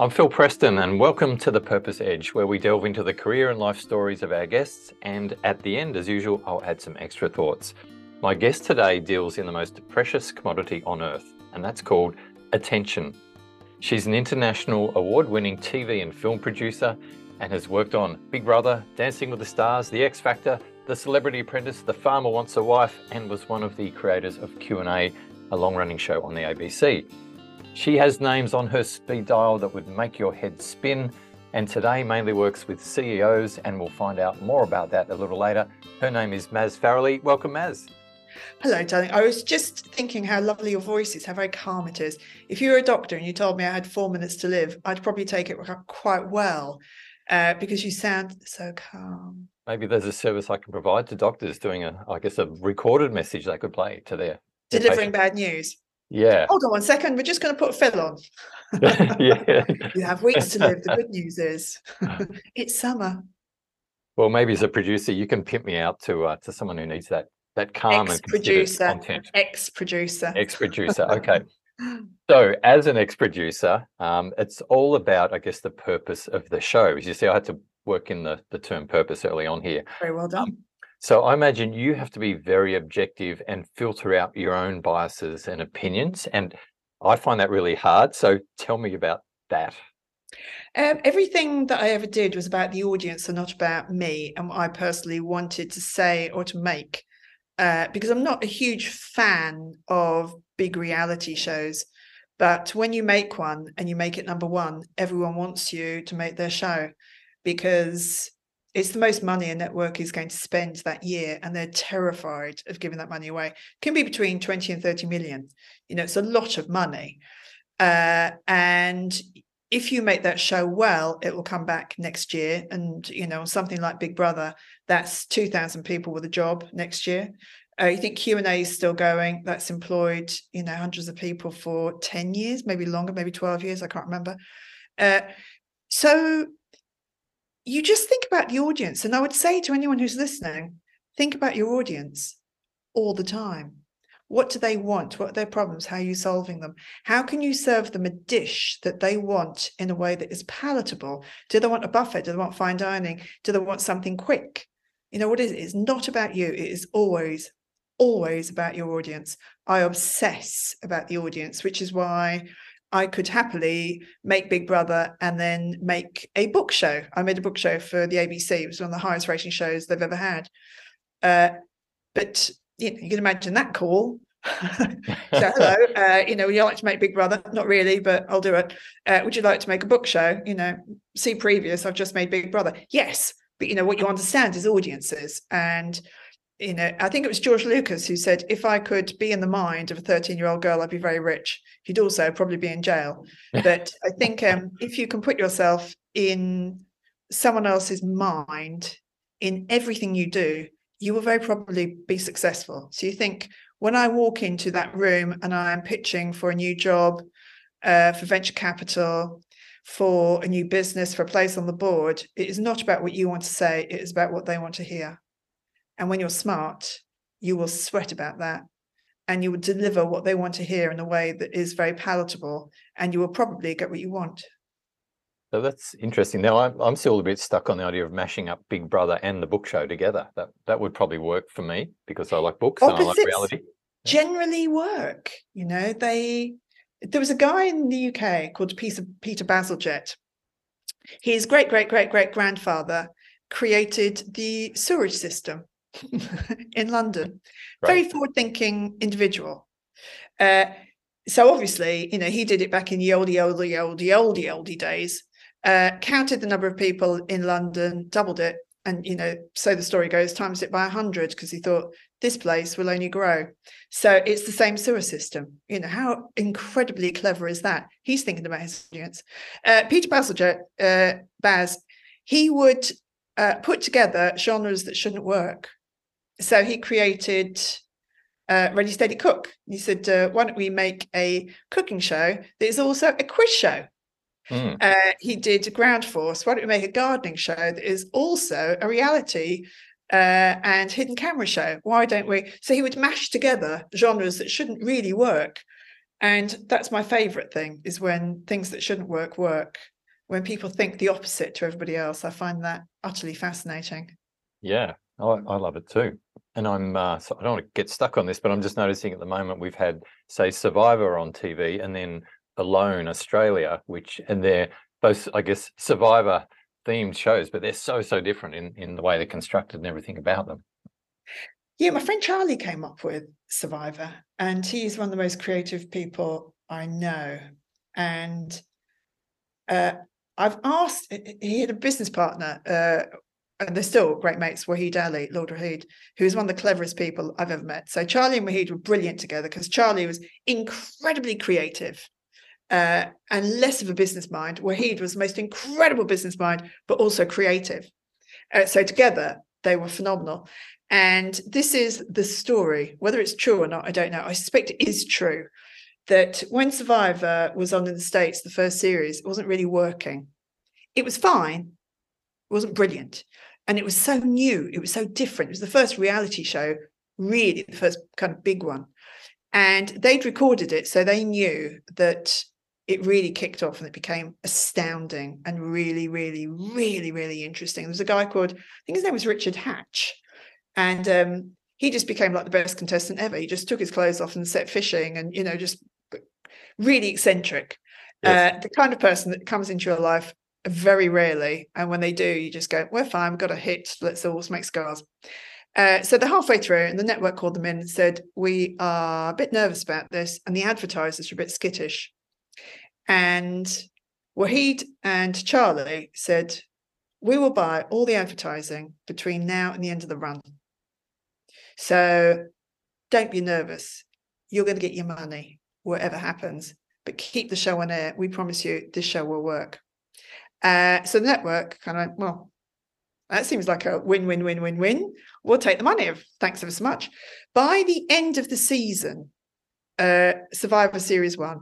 I'm Phil Preston, and welcome to The Purpose Edge, where we delve into the career and life stories of our guests. And at the end, as usual, I'll add some extra thoughts. My guest today deals in the most precious commodity on earth, and that's called attention. She's an international award winning TV and film producer and has worked on Big Brother, Dancing with the Stars, The X Factor, The Celebrity Apprentice, The Farmer Wants a Wife, and was one of the creators of Q&A, a long-running show on the ABC. She has names on her speed dial that would make your head spin, and today mainly works with CEOs, and we'll find out more about that a little later. Her name is Maz Farrelly. Welcome, Maz. Hello, darling. I was just thinking how lovely your voice is, how very calm it is. If you were a doctor and you told me I had four minutes to live, I'd probably take it quite well uh, because you sound so calm. Maybe there's a service I can provide to doctors doing a, I guess, a recorded message they could play to their, their delivering bad news. Yeah. Hold on one second. We're just going to put Phil on. yeah. you have weeks to live. The good news is it's summer. Well, maybe as a producer, you can pimp me out to uh, to someone who needs that that calm ex and producer content. Ex producer. Ex producer. Okay. so, as an ex producer, um, it's all about, I guess, the purpose of the show. As you see, I had to work in the the term purpose early on here. Very well done. Um, so I imagine you have to be very objective and filter out your own biases and opinions. And I find that really hard. So tell me about that. Um, everything that I ever did was about the audience and not about me and what I personally wanted to say or to make. Uh, because I'm not a huge fan of big reality shows. But when you make one and you make it number one, everyone wants you to make their show because it's the most money a network is going to spend that year and they're terrified of giving that money away. It can be between 20 and 30 million. You know it's a lot of money. Uh, and if you make that show well it will come back next year and you know something like big brother that's 2000 people with a job next year. Uh, you think q&a is still going that's employed you know hundreds of people for 10 years maybe longer maybe 12 years i can't remember. Uh, so you just think about the audience. And I would say to anyone who's listening, think about your audience all the time. What do they want? What are their problems? How are you solving them? How can you serve them a dish that they want in a way that is palatable? Do they want a buffet? Do they want fine dining? Do they want something quick? You know, what is it? It's not about you. It is always, always about your audience. I obsess about the audience, which is why I could happily make Big Brother and then make a book show. I made a book show for the ABC. It was one of the highest rating shows they've ever had. Uh, but you, know, you can imagine that call. so hello, uh, you know, would you like to make Big Brother? Not really, but I'll do it. Uh, would you like to make a book show? You know, see previous. I've just made Big Brother. Yes, but you know what you understand is audiences and you know, I think it was George Lucas who said, if I could be in the mind of a 13 year old girl, I'd be very rich. He'd also probably be in jail. But I think um, if you can put yourself in someone else's mind in everything you do, you will very probably be successful. So you think, when I walk into that room and I'm pitching for a new job, uh, for venture capital, for a new business, for a place on the board, it is not about what you want to say, it is about what they want to hear. And when you're smart, you will sweat about that and you will deliver what they want to hear in a way that is very palatable and you will probably get what you want. So that's interesting. Now I'm I'm still a bit stuck on the idea of mashing up Big Brother and the book show together. That that would probably work for me because I like books Opposites and I like reality. Generally work. You know, they there was a guy in the UK called Peter Peter Bazalgette. His great great great great grandfather created the sewerage system in London. Right. Very forward thinking individual. Uh, so obviously, you know, he did it back in the oldie, oldie, oldie, oldie, oldie days, uh, counted the number of people in London, doubled it. And, you know, so the story goes, times it by 100 because he thought this place will only grow. So it's the same sewer system. You know, how incredibly clever is that? He's thinking about his audience. Uh, Peter Bazalgette, uh, Baz, he would uh, put together genres that shouldn't work so he created uh, Ready Steady Cook. He said, uh, "Why don't we make a cooking show that is also a quiz show?" Mm. Uh, he did Ground Force. Why don't we make a gardening show that is also a reality uh, and hidden camera show? Why don't we? So he would mash together genres that shouldn't really work And that's my favorite thing is when things that shouldn't work work. When people think the opposite to everybody else, I find that utterly fascinating. Yeah, I, I love it too. And I'm, uh, so I don't want to get stuck on this, but I'm just noticing at the moment we've had, say, Survivor on TV and then Alone Australia, which, and they're both, I guess, Survivor themed shows, but they're so, so different in, in the way they're constructed and everything about them. Yeah, my friend Charlie came up with Survivor, and he's one of the most creative people I know. And uh, I've asked, he had a business partner, uh, and they're still great mates, Waheed Alli, Lord Waheed, who is one of the cleverest people I've ever met. So Charlie and Waheed were brilliant together because Charlie was incredibly creative uh, and less of a business mind. Waheed was the most incredible business mind, but also creative. Uh, so together, they were phenomenal. And this is the story. Whether it's true or not, I don't know. I suspect it is true that when Survivor was on in the States, the first series, it wasn't really working. It was fine, it wasn't brilliant. And it was so new, it was so different. It was the first reality show, really, the first kind of big one. And they'd recorded it, so they knew that it really kicked off and it became astounding and really, really, really, really interesting. There was a guy called, I think his name was Richard Hatch, and um, he just became like the best contestant ever. He just took his clothes off and set fishing and, you know, just really eccentric. Yes. Uh, the kind of person that comes into your life very rarely. And when they do, you just go, we're fine, we've got a hit, let's all make scars. Uh, so they're halfway through, and the network called them in and said, We are a bit nervous about this, and the advertisers are a bit skittish. And Waheed and Charlie said, We will buy all the advertising between now and the end of the run. So don't be nervous. You're going to get your money, whatever happens, but keep the show on air. We promise you this show will work. Uh, so the network kind of, well, that seems like a win, win, win, win, win. We'll take the money. Thanks ever so much. By the end of the season, uh, Survivor Series One,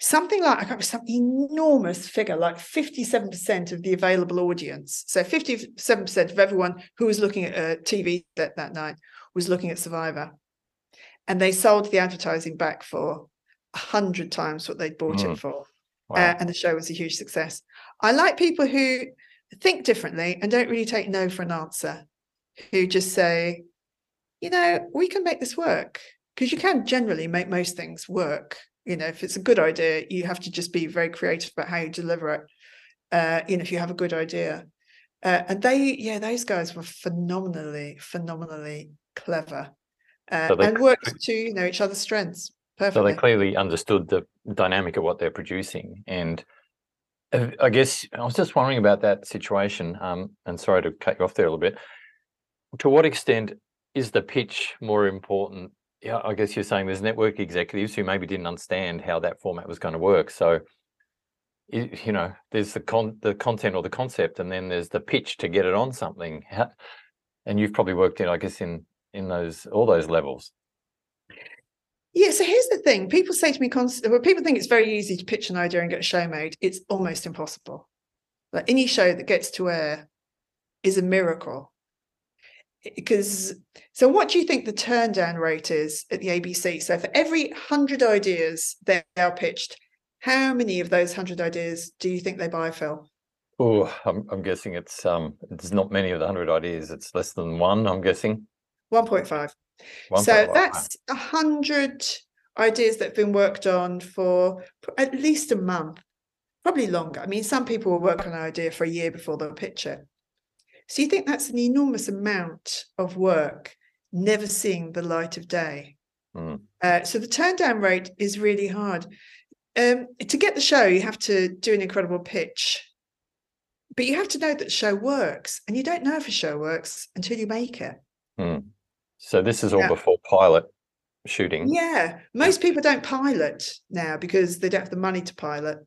something like I can't remember, some enormous figure, like 57% of the available audience. So 57% of everyone who was looking at uh, TV that, that night was looking at Survivor. And they sold the advertising back for a hundred times what they'd bought mm. it for. Wow. Uh, and the show was a huge success. I like people who think differently and don't really take no for an answer, who just say, you know, we can make this work. Because you can generally make most things work. You know if it's a good idea you have to just be very creative about how you deliver it uh you know if you have a good idea. Uh, and they yeah those guys were phenomenally phenomenally clever uh, so and worked to you know each other's strengths perfectly. so they clearly understood the dynamic of what they're producing and I guess I was just wondering about that situation. Um, and sorry to cut you off there a little bit. To what extent is the pitch more important yeah, I guess you're saying there's network executives who maybe didn't understand how that format was going to work. So, you know, there's the con the content or the concept, and then there's the pitch to get it on something. And you've probably worked in, I guess, in in those all those levels. Yeah. So here's the thing: people say to me constantly, well, people think it's very easy to pitch an idea and get a show made. It's almost impossible. Like any show that gets to air is a miracle because so what do you think the turn down rate is at the ABC? So for every 100 ideas they are pitched, how many of those 100 ideas do you think they buy, Phil? Oh, I'm, I'm guessing it's um it's not many of the 100 ideas. It's less than one, I'm guessing. 1.5. So that's a 100 ideas that have been worked on for at least a month, probably longer. I mean, some people will work on an idea for a year before they'll pitch it. So you think that's an enormous amount of work never seeing the light of day. Mm. Uh, so the turn down rate is really hard. Um, to get the show, you have to do an incredible pitch, but you have to know that the show works, and you don't know if a show works until you make it. Mm. So this is all yeah. before pilot shooting. Yeah, most people don't pilot now because they don't have the money to pilot.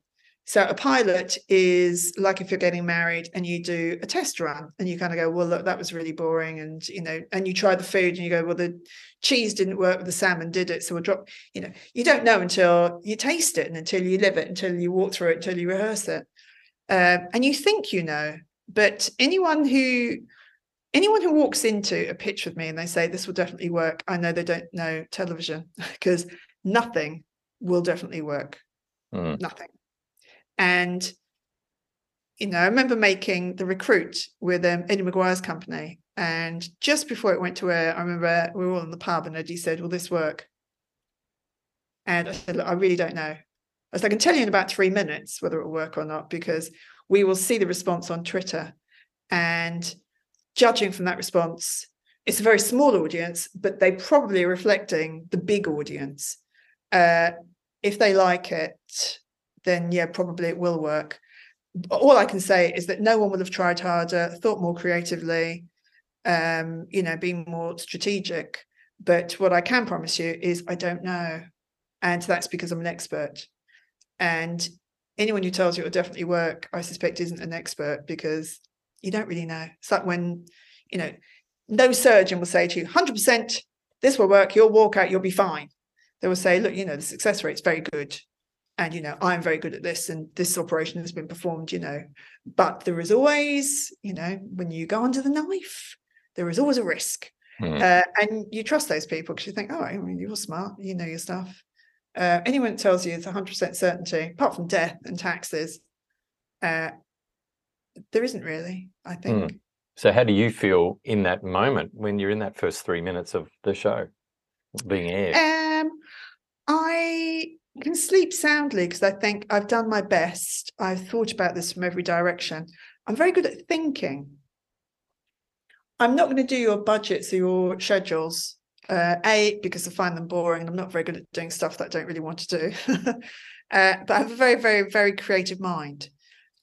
So a pilot is like if you're getting married and you do a test run and you kind of go, well, look, that was really boring. And, you know, and you try the food and you go, well, the cheese didn't work with the salmon, did it? So we'll drop, you know, you don't know until you taste it and until you live it, until you walk through it, until you rehearse it. Um, and you think you know, but anyone who, anyone who walks into a pitch with me and they say this will definitely work, I know they don't know television because nothing will definitely work. Mm. Nothing. And you know, I remember making the recruit with um, Eddie McGuire's company, and just before it went to air, I remember we were all in the pub, and Eddie said, "Will this work?" And I said, "Look, I really don't know." I was like, "I can tell you in about three minutes whether it will work or not, because we will see the response on Twitter, and judging from that response, it's a very small audience, but they probably are reflecting the big audience. Uh, if they like it, then yeah, probably it will work. All I can say is that no one will have tried harder, thought more creatively, um, you know, being more strategic. But what I can promise you is I don't know. And that's because I'm an expert. And anyone who tells you it'll definitely work, I suspect isn't an expert because you don't really know. It's like when, you know, no surgeon will say to you, 100%, this will work, you'll walk out, you'll be fine. They will say, look, you know, the success rate's very good. And, you know, I'm very good at this and this operation has been performed, you know. But there is always, you know, when you go under the knife, there is always a risk. Mm. Uh, and you trust those people because you think, oh, I mean, you're smart, you know your stuff. Uh, anyone that tells you it's 100% certainty, apart from death and taxes, uh, there isn't really, I think. Mm. So, how do you feel in that moment when you're in that first three minutes of the show being aired? Um, I can sleep soundly because I think I've done my best. I've thought about this from every direction. I'm very good at thinking. I'm not going to do your budgets or your schedules. Uh, a because I find them boring, and I'm not very good at doing stuff that I don't really want to do. uh, but I have a very, very, very creative mind,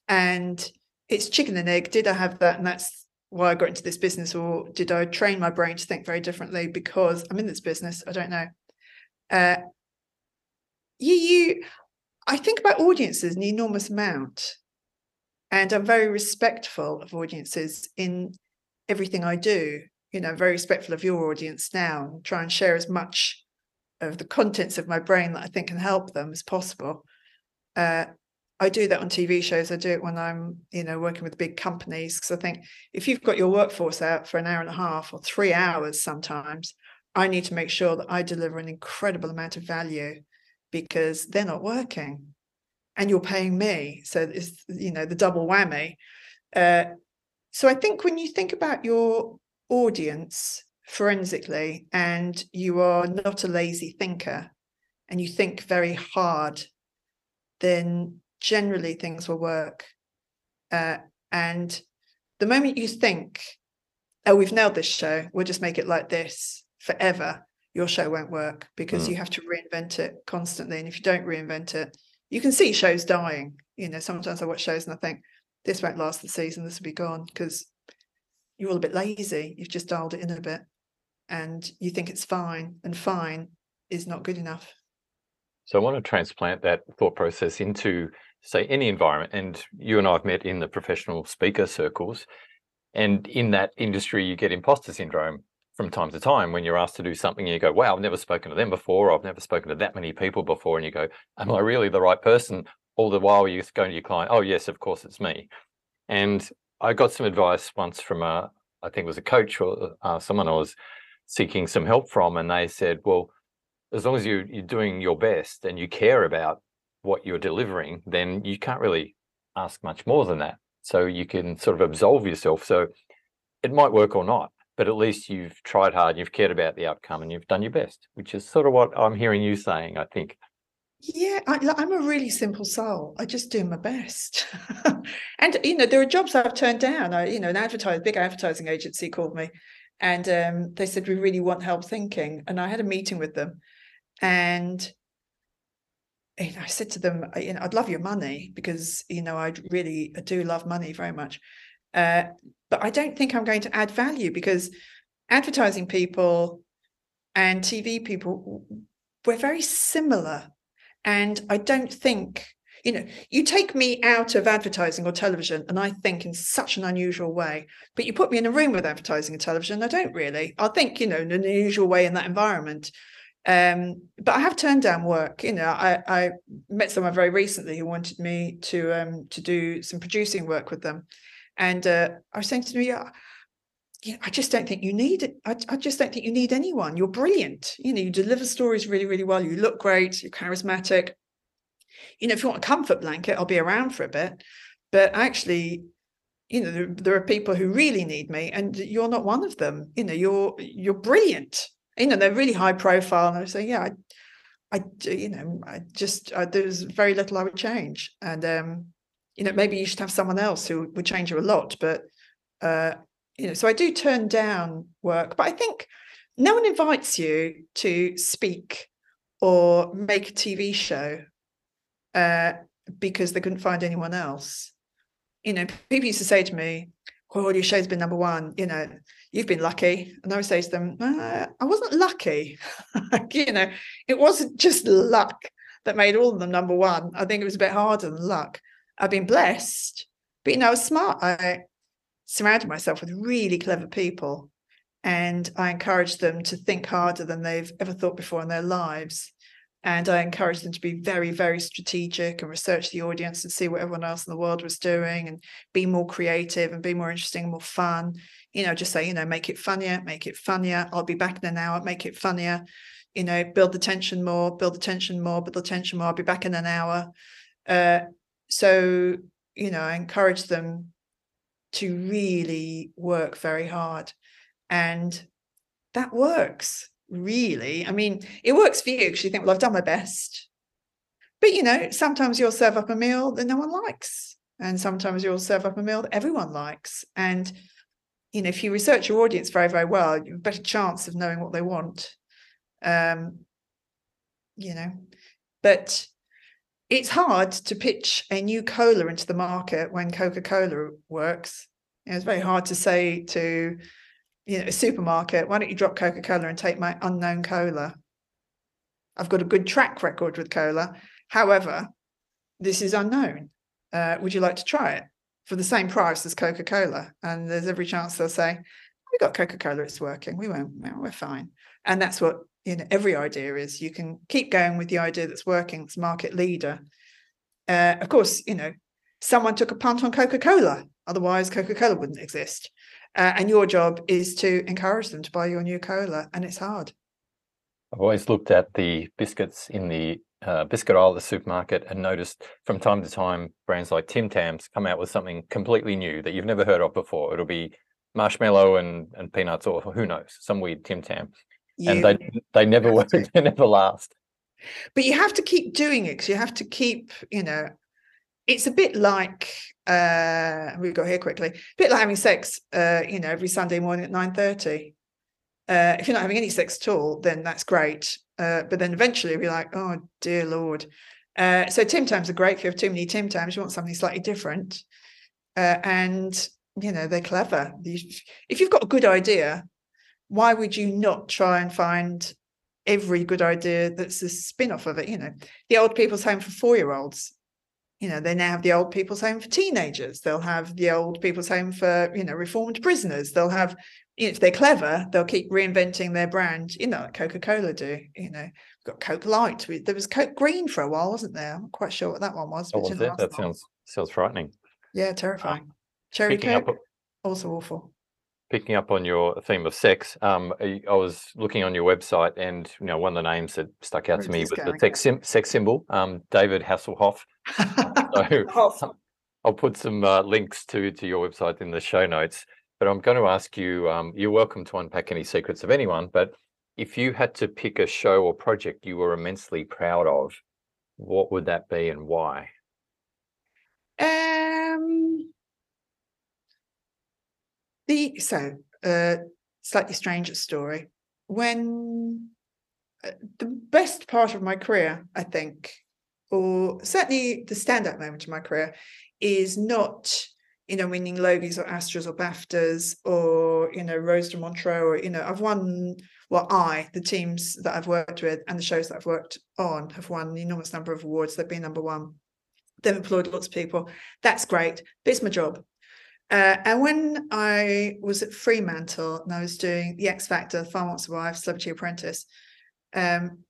and it's chicken and egg. Did I have that? And that's why I got into this business, or did I train my brain to think very differently because I'm in this business? I don't know. Uh, you, you, I think about audiences an enormous amount, and I'm very respectful of audiences in everything I do. You know, very respectful of your audience now, and try and share as much of the contents of my brain that I think can help them as possible. Uh, I do that on TV shows. I do it when I'm, you know, working with big companies because I think if you've got your workforce out for an hour and a half or three hours, sometimes I need to make sure that I deliver an incredible amount of value because they're not working, and you're paying me. So it's you know the double whammy. Uh, so I think when you think about your audience forensically, and you are not a lazy thinker, and you think very hard, then generally things will work. Uh, and the moment you think, oh, we've nailed this show, we'll just make it like this forever, your show won't work because mm. you have to reinvent it constantly. And if you don't reinvent it, you can see shows dying. You know, sometimes I watch shows and I think, this won't last the season, this will be gone because you're all a bit lazy. You've just dialed it in a bit and you think it's fine, and fine is not good enough. So I want to transplant that thought process into say any environment and you and i've met in the professional speaker circles and in that industry you get imposter syndrome from time to time when you're asked to do something and you go wow i've never spoken to them before i've never spoken to that many people before and you go am i really the right person? All the while you're going to your client oh yes of course it's me. And i got some advice once from a i think it was a coach or uh, someone i was seeking some help from and they said well as long as you, you're doing your best and you care about what you're delivering, then you can't really ask much more than that. So you can sort of absolve yourself. So it might work or not, but at least you've tried hard, you've cared about the outcome, and you've done your best, which is sort of what I'm hearing you saying, I think. Yeah, I, am a really simple soul. I just do my best. and, you know, there are jobs I've turned down. I, you know, an advertising, big advertising agency called me and um, they said, we really want help thinking. And I had a meeting with them and you know, I said to them, you know, I'd love your money because you know I really I do love money very much, uh, but I don't think I'm going to add value because advertising people and TV people we're very similar, and I don't think you know you take me out of advertising or television and i think in such an unusual way but you put me in a room with advertising and television i don't really. I think you know in an unusual way in that environment um, but I have turned down work. You know, I, I met someone very recently who wanted me to um, to do some producing work with them, and uh, I was saying to them, yeah, you know, I just don't think you need it. I, I just don't think you need anyone. You're brilliant. You know, you deliver stories really, really well. You look great. You're charismatic. You know, if you want a comfort blanket, I'll be around for a bit. But actually, you know, there, there are people who really need me, and you're not one of them. You know, you're you're brilliant. You know, they're really high profile, and I say, yeah, I, I, you know, I just I, there's very little I would change, and um, you know, maybe you should have someone else who would change you a lot, but uh, you know, so I do turn down work, but I think no one invites you to speak or make a TV show uh, because they couldn't find anyone else. You know, people used to say to me, "Oh, your show's been number one. You know, you've been lucky." And I would say to them, uh, "I wasn't lucky. you know, it wasn't just luck that made all of them number one. I think it was a bit harder than luck. I've been blessed, but you know, I was smart. I surrounded myself with really clever people and I encourage them to think harder than they've ever thought before in their lives. And I encourage them to be very, very strategic and research the audience and see what everyone else in the world was doing and be more creative and be more interesting, and more fun. You know, just say, you know, make it funnier, make it funnier. I'll be back in an hour, make it funnier. You know, build the tension more, build the tension more, build the tension more. I'll be back in an hour. Uh, so, you know, I encourage them to really work very hard. And that works really. I mean, it works for you because you think, well, I've done my best. But you know, sometimes you'll serve up a meal that no one likes. And sometimes you'll serve up a meal that everyone likes. And you know, if you research your audience very, very well, you have a better chance of knowing what they want. Um, you know, but it's hard to pitch a new cola into the market when Coca-Cola works. You know, it's very hard to say to you know a supermarket, why don't you drop Coca-Cola and take my unknown cola? I've got a good track record with cola. However, this is unknown. Uh, would you like to try it for the same price as Coca-Cola? And there's every chance they'll say, we got Coca-Cola, it's working. We won't, we're fine. And that's what you know every idea is you can keep going with the idea that's working it's market leader uh, of course you know someone took a punt on coca-cola otherwise coca-cola wouldn't exist uh, and your job is to encourage them to buy your new cola and it's hard i've always looked at the biscuits in the uh, biscuit aisle at the supermarket and noticed from time to time brands like tim tams come out with something completely new that you've never heard of before. It'll be marshmallow and, and peanuts or who knows some weird tim tam. You and they they never work they never last. But you have to keep doing it because you have to keep you know it's a bit like uh we've got here quickly a bit like having sex uh you know every sunday morning at nine thirty. uh if you're not having any sex at all then that's great uh but then eventually be like oh dear lord. Uh so tim tams are great if you have too many tim tams you want something slightly different. Uh and you know they're clever. If you've got a good idea why would you not try and find every good idea that's a spin-off of it? You know the old people's home for four-year-olds. You know they now have the old people's home for teenagers. They'll have the old people's home for you know reformed prisoners. They'll have if they're clever they'll keep reinventing their brand you know like coca-cola do you know. We've got coke light there was coke green for a while wasn't there? I'm not quite sure what that one was oh, was it? that sounds sounds frightening. Yeah terrifying. Um, cherry coke up, also awful. picking up on your theme of sex, um, I, was looking on your website, and you know one of the names that stuck out Where to me was the sex, sim, sex symbol, um, David Hasselhoff. so I'll put some uh, links to to your website in the show notes. But I'm going to ask you. Um, you're welcome to unpack any secrets of anyone, but if you had to pick a show or project you were immensely proud of, what would that be and why? Um the so uh, slightly stranger story. When uh, the best part of my career, I think, or certainly the stand-up moment of my career, is not you know winning Logies or Astras or BAFTAs or you know Rose de Montreux or you know I've won well I the teams that I've worked with and the shows that I've worked on have won an enormous number of awards. They've been number one. They've employed lots of people. That's great. But it's my job. Uh, and when I was at Fremantle and I was doing The X Factor, Farmer Wants a Wife, Celebrity Apprentice, um,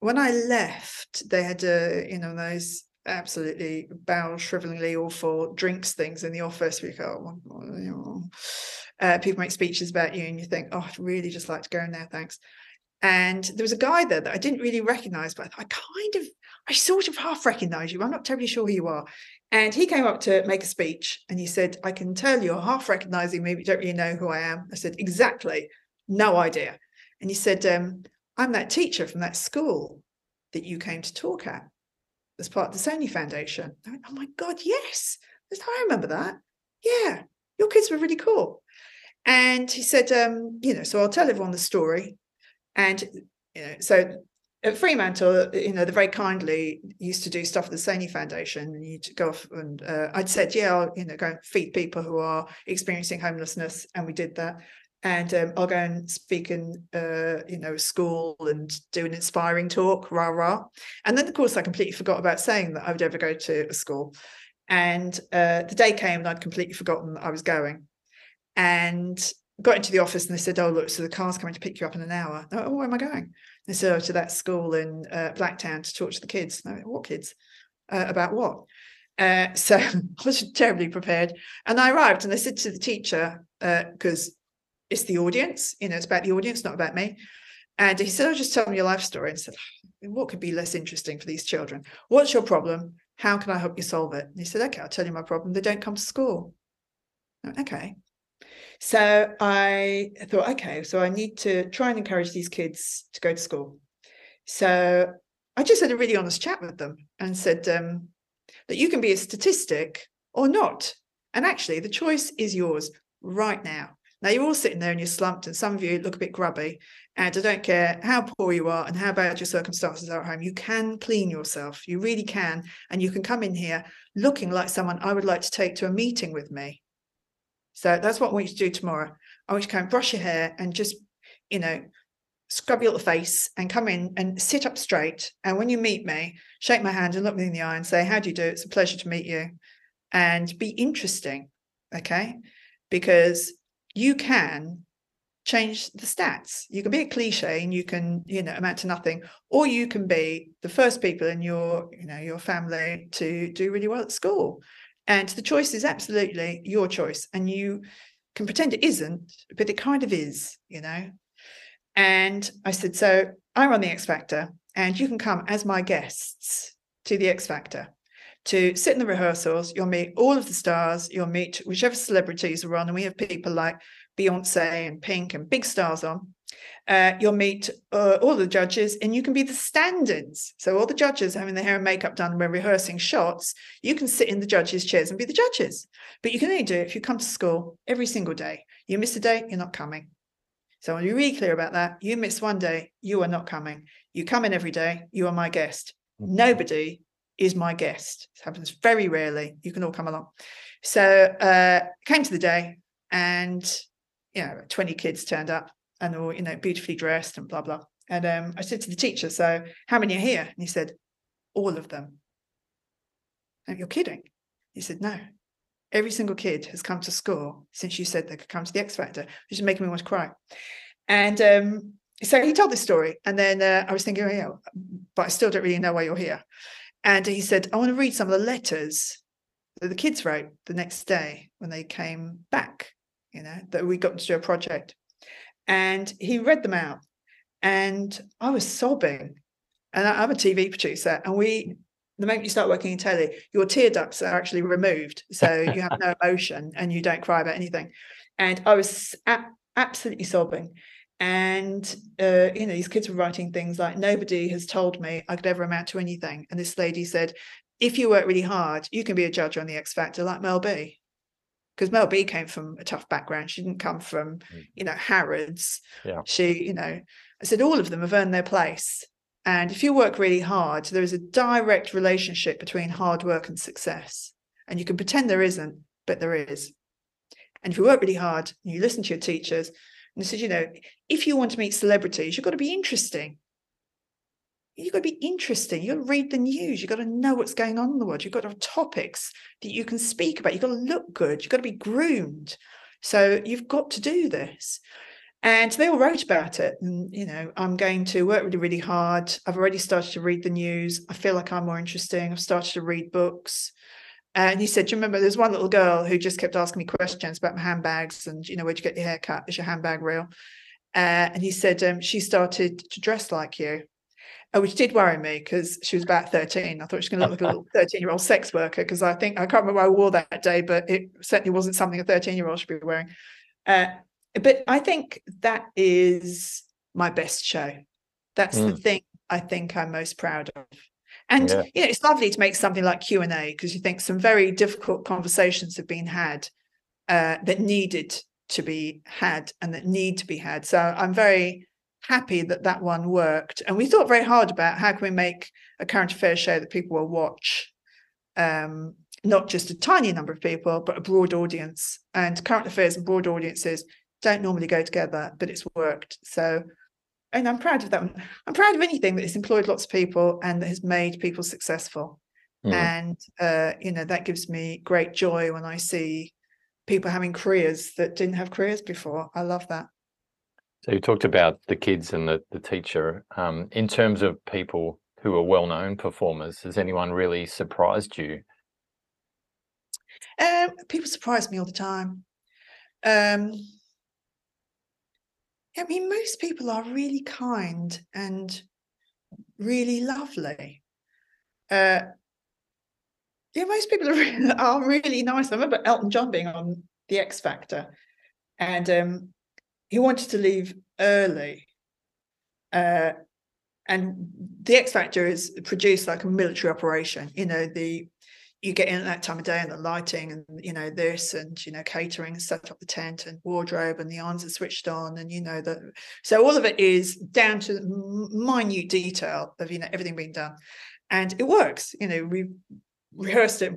when I left, they had, uh, you know, those absolutely bowel shrivelingly awful drinks things in the office. We go, uh, people make speeches about you and you think, oh, I'd really just like to go in there, thanks. And there was a guy there that I didn't really recognize, but I kind of, I sort of half recognize you. I'm not terribly sure who you are. And he came up to make a speech and he said, I can tell you're half recognizing me, but you don't really know who I am. I said, Exactly. No idea. And he said, um, I'm that teacher from that school that you came to talk at as part of the Sony Foundation. Went, oh my God, yes. I, said, I remember that. Yeah, your kids were really cool. And he said, um, you know, so I'll tell everyone the story. And you know, so at Fremantle, you know, they very kindly used to do stuff at the Sony Foundation. And you'd go off and uh, I'd said, yeah, I'll, you know, go and feed people who are experiencing homelessness. And we did that. And um, I'll go and speak in, uh, you know, school and do an inspiring talk, rah, rah. And then, of course, I completely forgot about saying that I would ever go to a school. And uh, the day came and I'd completely forgotten that I was going. And got into the office and they said, "Oh, look, so the car's coming to pick you up in an hour." oh, where am I going? They said, "Oh, to that school in uh, Blacktown to talk to the kids." Went, what kids? Uh, about what? Uh, so I was terribly prepared, and I arrived and I said to the teacher because uh, it's the audience, you know, it's about the audience, not about me. And he said, "I'll oh, just tell me your life story." And said, "What could be less interesting for these children? What's your problem? How can I help you solve it?" And he said, "Okay, I'll tell you my problem. They don't come to school." Went, okay, so I thought, okay, so I need to try and encourage these kids to go to school. So I just had a really honest chat with them and said um, that you can be a statistic or not. And actually, the choice is yours right now. Now, you're all sitting there and you're slumped, and some of you look a bit grubby. And I don't care how poor you are and how bad your circumstances are at home, you can clean yourself. You really can. And you can come in here looking like someone I would like to take to a meeting with me. So that's what I want you to do tomorrow. I want you to come brush your hair and just, you know, scrub your little face and come in and sit up straight. And when you meet me, shake my hand and look me in the eye and say, How do you do? It's a pleasure to meet you. And be interesting. Okay. Because you can change the stats. You can be a cliche and you can, you know, amount to nothing, or you can be the first people in your, you know, your family to do really well at school. And the choice is absolutely your choice. And you can pretend it isn't, but it kind of is, you know. And I said, So I run the X Factor, and you can come as my guests to the X Factor to sit in the rehearsals. You'll meet all of the stars, you'll meet whichever celebrities are on. And we have people like Beyonce and Pink and big stars on. Uh, you'll meet uh, all the judges and you can be the stand-ins. So all the judges having their hair and makeup done when rehearsing shots, you can sit in the judges' chairs and be the judges. But you can only do it if you come to school every single day. You miss a day, you're not coming. So I want to be really clear about that. You miss one day, you are not coming. You come in every day, you are my guest. Mm-hmm. Nobody is my guest. It happens very rarely. You can all come along. So uh came to the day and you know 20 kids turned up and all, you know, beautifully dressed and blah, blah. And um, I said to the teacher, so how many are here? And he said, all of them. And you're kidding. He said, no. Every single kid has come to school since you said they could come to the X Factor, which is making me want to cry. And um, so he told this story. And then uh, I was thinking, oh, yeah, but I still don't really know why you're here. And he said, I want to read some of the letters that the kids wrote the next day when they came back, you know, that we got to do a project. And he read them out. And i was sobbing. And i'm a tv producer and we the moment you start working in telly your tear ducts are actually removed. So you have no emotion and you don't cry about anything. And i was a- absolutely sobbing and uh, you know these kids were writing things like nobody has told me i could ever amount to anything and this lady said if you work really hard you can be a judge on the x factor like mel b because Mel B came from a tough background. She didn't come from, mm. you know, Harrods. Yeah. She, you know, I said all of them have earned their place. And if you work really hard, there is a direct relationship between hard work and success. And you can pretend there isn't, but there is. And if you work really hard and you listen to your teachers, and they said, you know, if you want to meet celebrities, you've got to be interesting you've got to be interesting. You've got to read the news. You've got to know what's going on in the world. You've got to have topics that you can speak about. You've got to look good. You've got to be groomed. So you've got to do this. And they all wrote about it. And, you know, I'm going to work really, really hard. I've already started to read the news. I feel like I'm more interesting. I've started to read books. And he said, Do you remember there's one little girl who just kept asking me questions about my handbags and, you know, where'd you get your hair cut? Is your handbag real? Uh, and he said, um, She started to dress like you. Uh, which did worry me because she was about 13. I thought she was going to look like a little 13 year old sex worker because I think I can't remember what I wore that day, but it certainly wasn't something a 13 year old should be wearing. Uh, but I think that is my best show. That's mm. the thing I think I'm most proud of. And yeah. you know, it's lovely to make something like Q and A because you think some very difficult conversations have been had uh, that needed to be had and that need to be had. So I'm very happy that that one worked. And we thought very hard about how can we make a current affairs show that people will watch, um, not just a tiny number of people, but a broad audience. And current affairs and broad audiences don't normally go together, but it's worked. So and I'm proud of that. I'm proud of anything that has employed lots of people and that has made people successful. Mm. And uh, you know that gives me great joy when I see people having careers that didn't have careers before. I love that. So you talked about the kids and the the teacher. Um, in terms of people who are well-known performers, has anyone really surprised you? Um, people surprise me all the time. Um, I mean, most people are really kind and really lovely. Uh, yeah, most people are really, are really nice. I remember Elton John being on The X Factor, and um, he wanted to leave early. Uh, and The X Factor is produced like a military operation. You know, the you get in at that time of day and the lighting and you know this and you know catering and set up the tent and wardrobe and the irons are switched on and you know that so all of it is down to minute detail of you know everything being done. And it works you know we rehearsed it.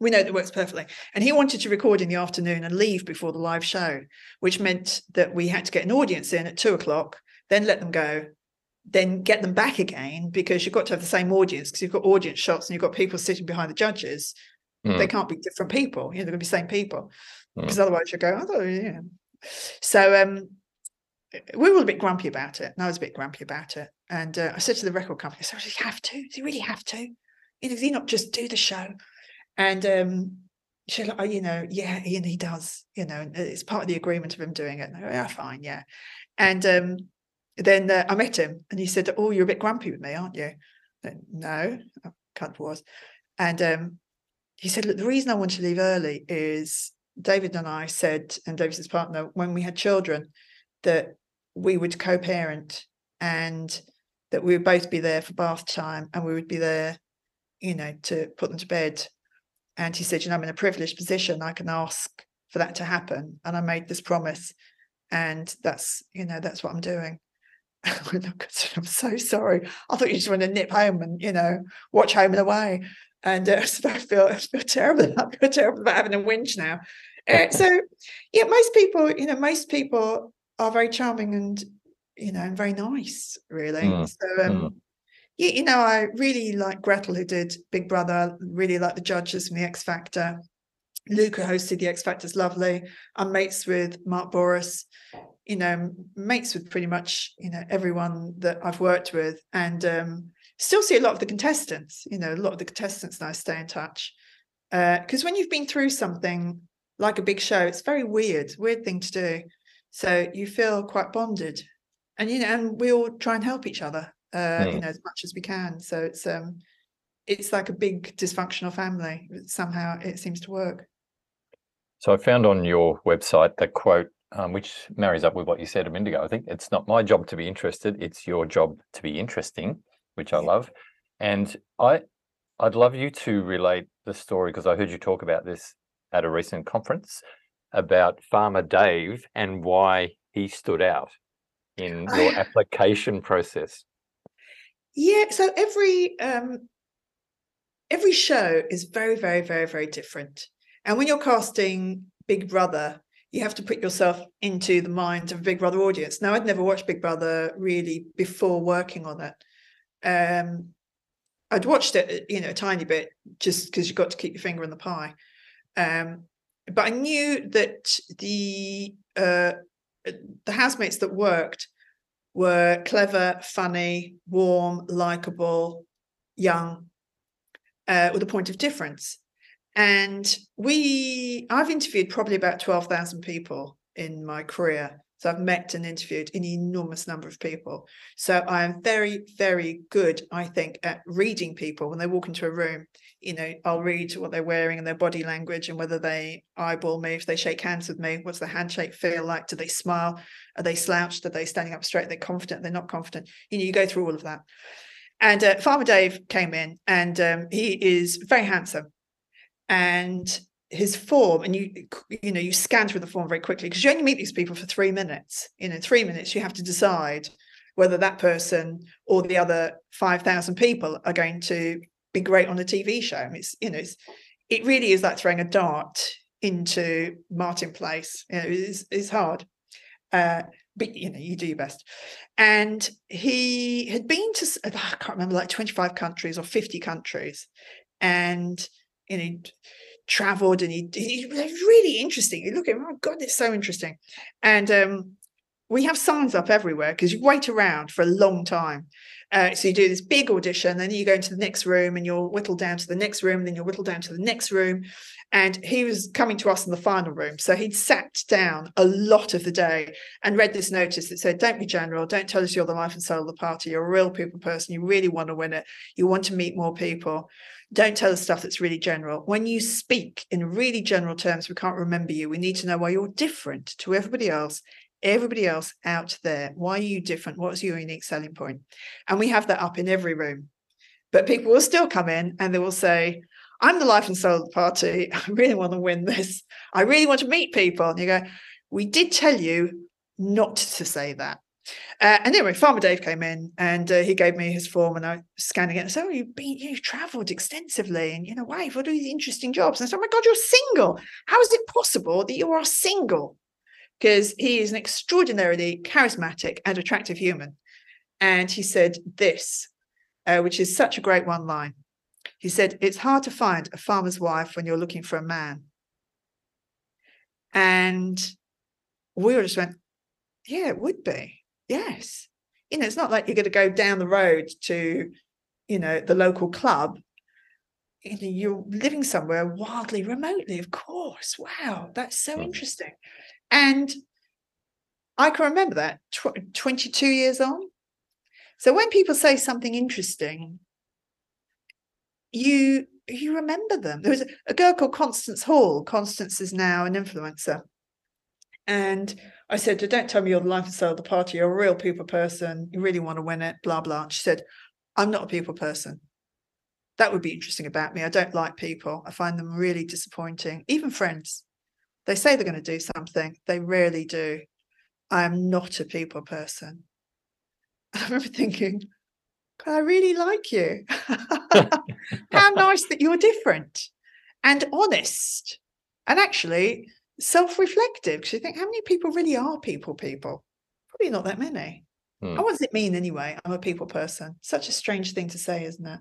We know that it works perfectly. And he wanted to record in the afternoon and leave before the live show which meant that we had to get an audience in at two o'clock then let them go then get them back again because you've got to have the same audience because you've got audience shots and you've got people sitting behind the judges. Mm. They can't be different people. You know, they're going to be the same people mm. because otherwise you go, oh, yeah. So um, we were a bit grumpy about it, and I was a bit grumpy about it. And uh, I said to the record company, "So does he have to? Does he really have to? You know, does he not just do the show?" And um, she like, oh, you know, yeah, he, and he does. You know, it's part of the agreement of him doing it. And I go, yeah, fine, yeah. And um, then uh, I met him and he said, Oh, you're a bit grumpy with me, aren't you? Said, no, I kind of was. And um, he said, Look, the reason I want to leave early is David and I said, and David's partner, when we had children, that we would co parent and that we would both be there for bath time and we would be there, you know, to put them to bed. And he said, You know, I'm in a privileged position. I can ask for that to happen. And I made this promise. And that's, you know, that's what I'm doing. I'm so sorry. I thought you just want to nip home and you know watch Home and Away, and uh, so I feel I feel terrible. I feel terrible about having a whinge now. Uh, so yeah, most people, you know, most people are very charming and you know and very nice, really. Mm. So um, mm. yeah, you know, I really like Gretel who did Big Brother. Really like the judges from the X Factor. Luca hosted the X Factor's lovely. I'm mates with Mark Bouris you know, mates with pretty much, you know, everyone that I've worked with and um, still see a lot of the contestants, you know, a lot of the contestants and I stay in touch. Because uh, when you've been through something like a big show, it's very weird, weird thing to do. So you feel quite bonded. And, you know, and we all try and help each other, uh, mm. you know, as much as we can. So it's, um, it's like a big dysfunctional family. Somehow it seems to work. So I found on your website the quote um, which marries up with what you said a minute ago. I think it's not my job to be interested; it's your job to be interesting, which I love. And I, I'd love you to relate the story because I heard you talk about this at a recent conference about Farmer Dave and why he stood out in your application process. Yeah, so every um, every show is very, very, very, very different. And when you're casting Big Brother, you have to put yourself into the mind of a Big Brother audience. Now, I'd never watched Big Brother really before working on it. Um, I'd watched it, you know, a tiny bit just because you've got to keep your finger in the pie. Um, but I knew that the uh, the housemates that worked were clever, funny, warm, likable, young, uh, with a point of difference. And we, I've interviewed probably about 12,000 people in my career. So I've met and interviewed an enormous number of people. So I am very, very good, I think, at reading people when they walk into a room. You know, I'll read what they're wearing and their body language and whether they eyeball me, if they shake hands with me, what's the handshake feel like? Do they smile? Are they slouched? Are they standing up straight? They're confident? They're not confident. You know, you go through all of that. And uh, Farmer Dave came in and um, he is very handsome. And his form and you you know you scan through the form very quickly because you only meet these people for three minutes. You know three minutes you have to decide whether that person or the other 5000 people are going to be great on a tv show. It's you know it's it really is like throwing a dart into martin place. You know it's, it's hard. Uh but you know you do your best. And he had been to i can't remember like 25 countries or 50 countries. And you know traveled and he, he was really interesting. You look at him, oh God, it's so interesting. And um, we have signs up everywhere because you wait around for a long time. Uh, so you do this big audition, then you go into the next room and you're whittled down to the next room, then you're whittled down to the next room. And he was coming to us in the final room. So he'd sat down a lot of the day and read this notice that said, Don't be general, don't tell us you're the life and soul of the party. You're a real people person. You really want to win it. You want to meet more people don't tell us stuff that's really general. When you speak in really general terms, we can't remember you. We need to know why you're different to everybody else, everybody else out there. Why are you different? What's your unique selling point? And we have that up in every room. But people will still come in and they will say, I'm the life and soul of the party. I really want to win this. I really want to meet people. And you go, We did tell you not to say that. Uh, and anyway, Farmer Dave came in and uh, he gave me his form, and I was scanning it. And I said, "Oh, you've been, you've travelled extensively, and you know, why? What are these interesting jobs?" And I said, "Oh my God, you're single. How is it possible that you are single?" Because he is an extraordinarily charismatic and attractive human. And he said this, uh, which is such a great one line. He said, "It's hard to find a farmer's wife when you're looking for a man." And we all just went, "Yeah, it would be." Yes. You know, it's not like you're going to go down the road to, you know, the local club. You know, you're living somewhere wildly remotely, of course. Wow, that's so mm. interesting. And I can remember that tw- 22 years on. So when people say something interesting, you you remember them. There was a, a girl called Constance Hall. Constance is now an influencer. And I said, Don't tell me you're the life and soul of the party. You're a real people person. You really want to win it, blah, blah. She said, I'm not a people person. That would be interesting about me. I don't like people. I find them really disappointing, even friends. They say they're going to do something, they rarely do. I am not a people person. I remember thinking, I really like you. How nice that you're different and honest. And actually, self-reflective because you think how many people really are people people? Probably not that many. Hmm. what does it mean anyway? I'm a people person. Such a strange thing to say isn't it?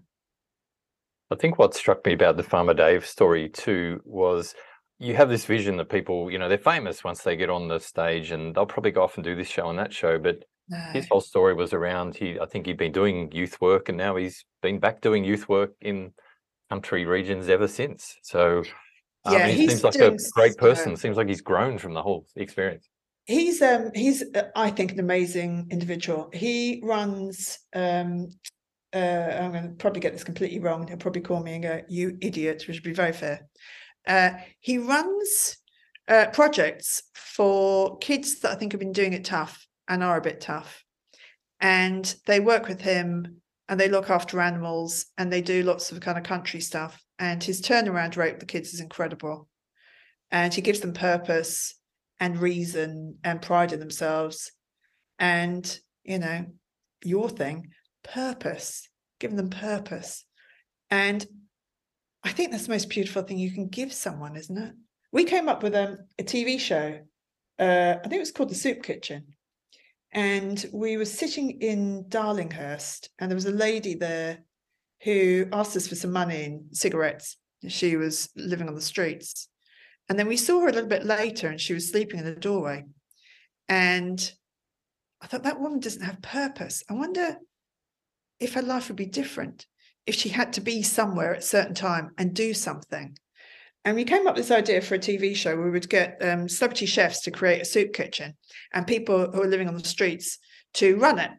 I think what struck me about the farmer dave story too was you have this vision that people you know they're famous once they get on the stage and they'll probably go off and do this show and that show but no. his whole story was around he i think he'd been doing youth work and now he's been back doing youth work in country regions ever since. So um, yeah, he seems like a great person. Seems like he's grown from the whole experience. He's um he's uh, I think an amazing individual. He runs um uh I'm going to probably get this completely wrong. He'll probably call me and go you idiot, which would be very fair. Uh, he runs uh, projects for kids that I think have been doing it tough and are a bit tough, and they work with him and they look after animals and they do lots of kind of country stuff and his turnaround rate with the kids is incredible. And he gives them purpose and reason and pride in themselves. And, you know, your thing, purpose, giving them purpose. And I think that's the most beautiful thing you can give someone, isn't it? We came up with um, a TV show. Uh, I think it was called The Soup Kitchen. And we were sitting in Darlinghurst, and there was a lady there who asked us for some money and cigarettes. She was living on the streets. And then we saw her a little bit later and she was sleeping in the doorway. And I thought that woman doesn't have purpose. I wonder if her life would be different if she had to be somewhere at a certain time and do something. And we came up with this idea for a TV show we would get um, celebrity chefs to create a soup kitchen and people who are living on the streets to run it.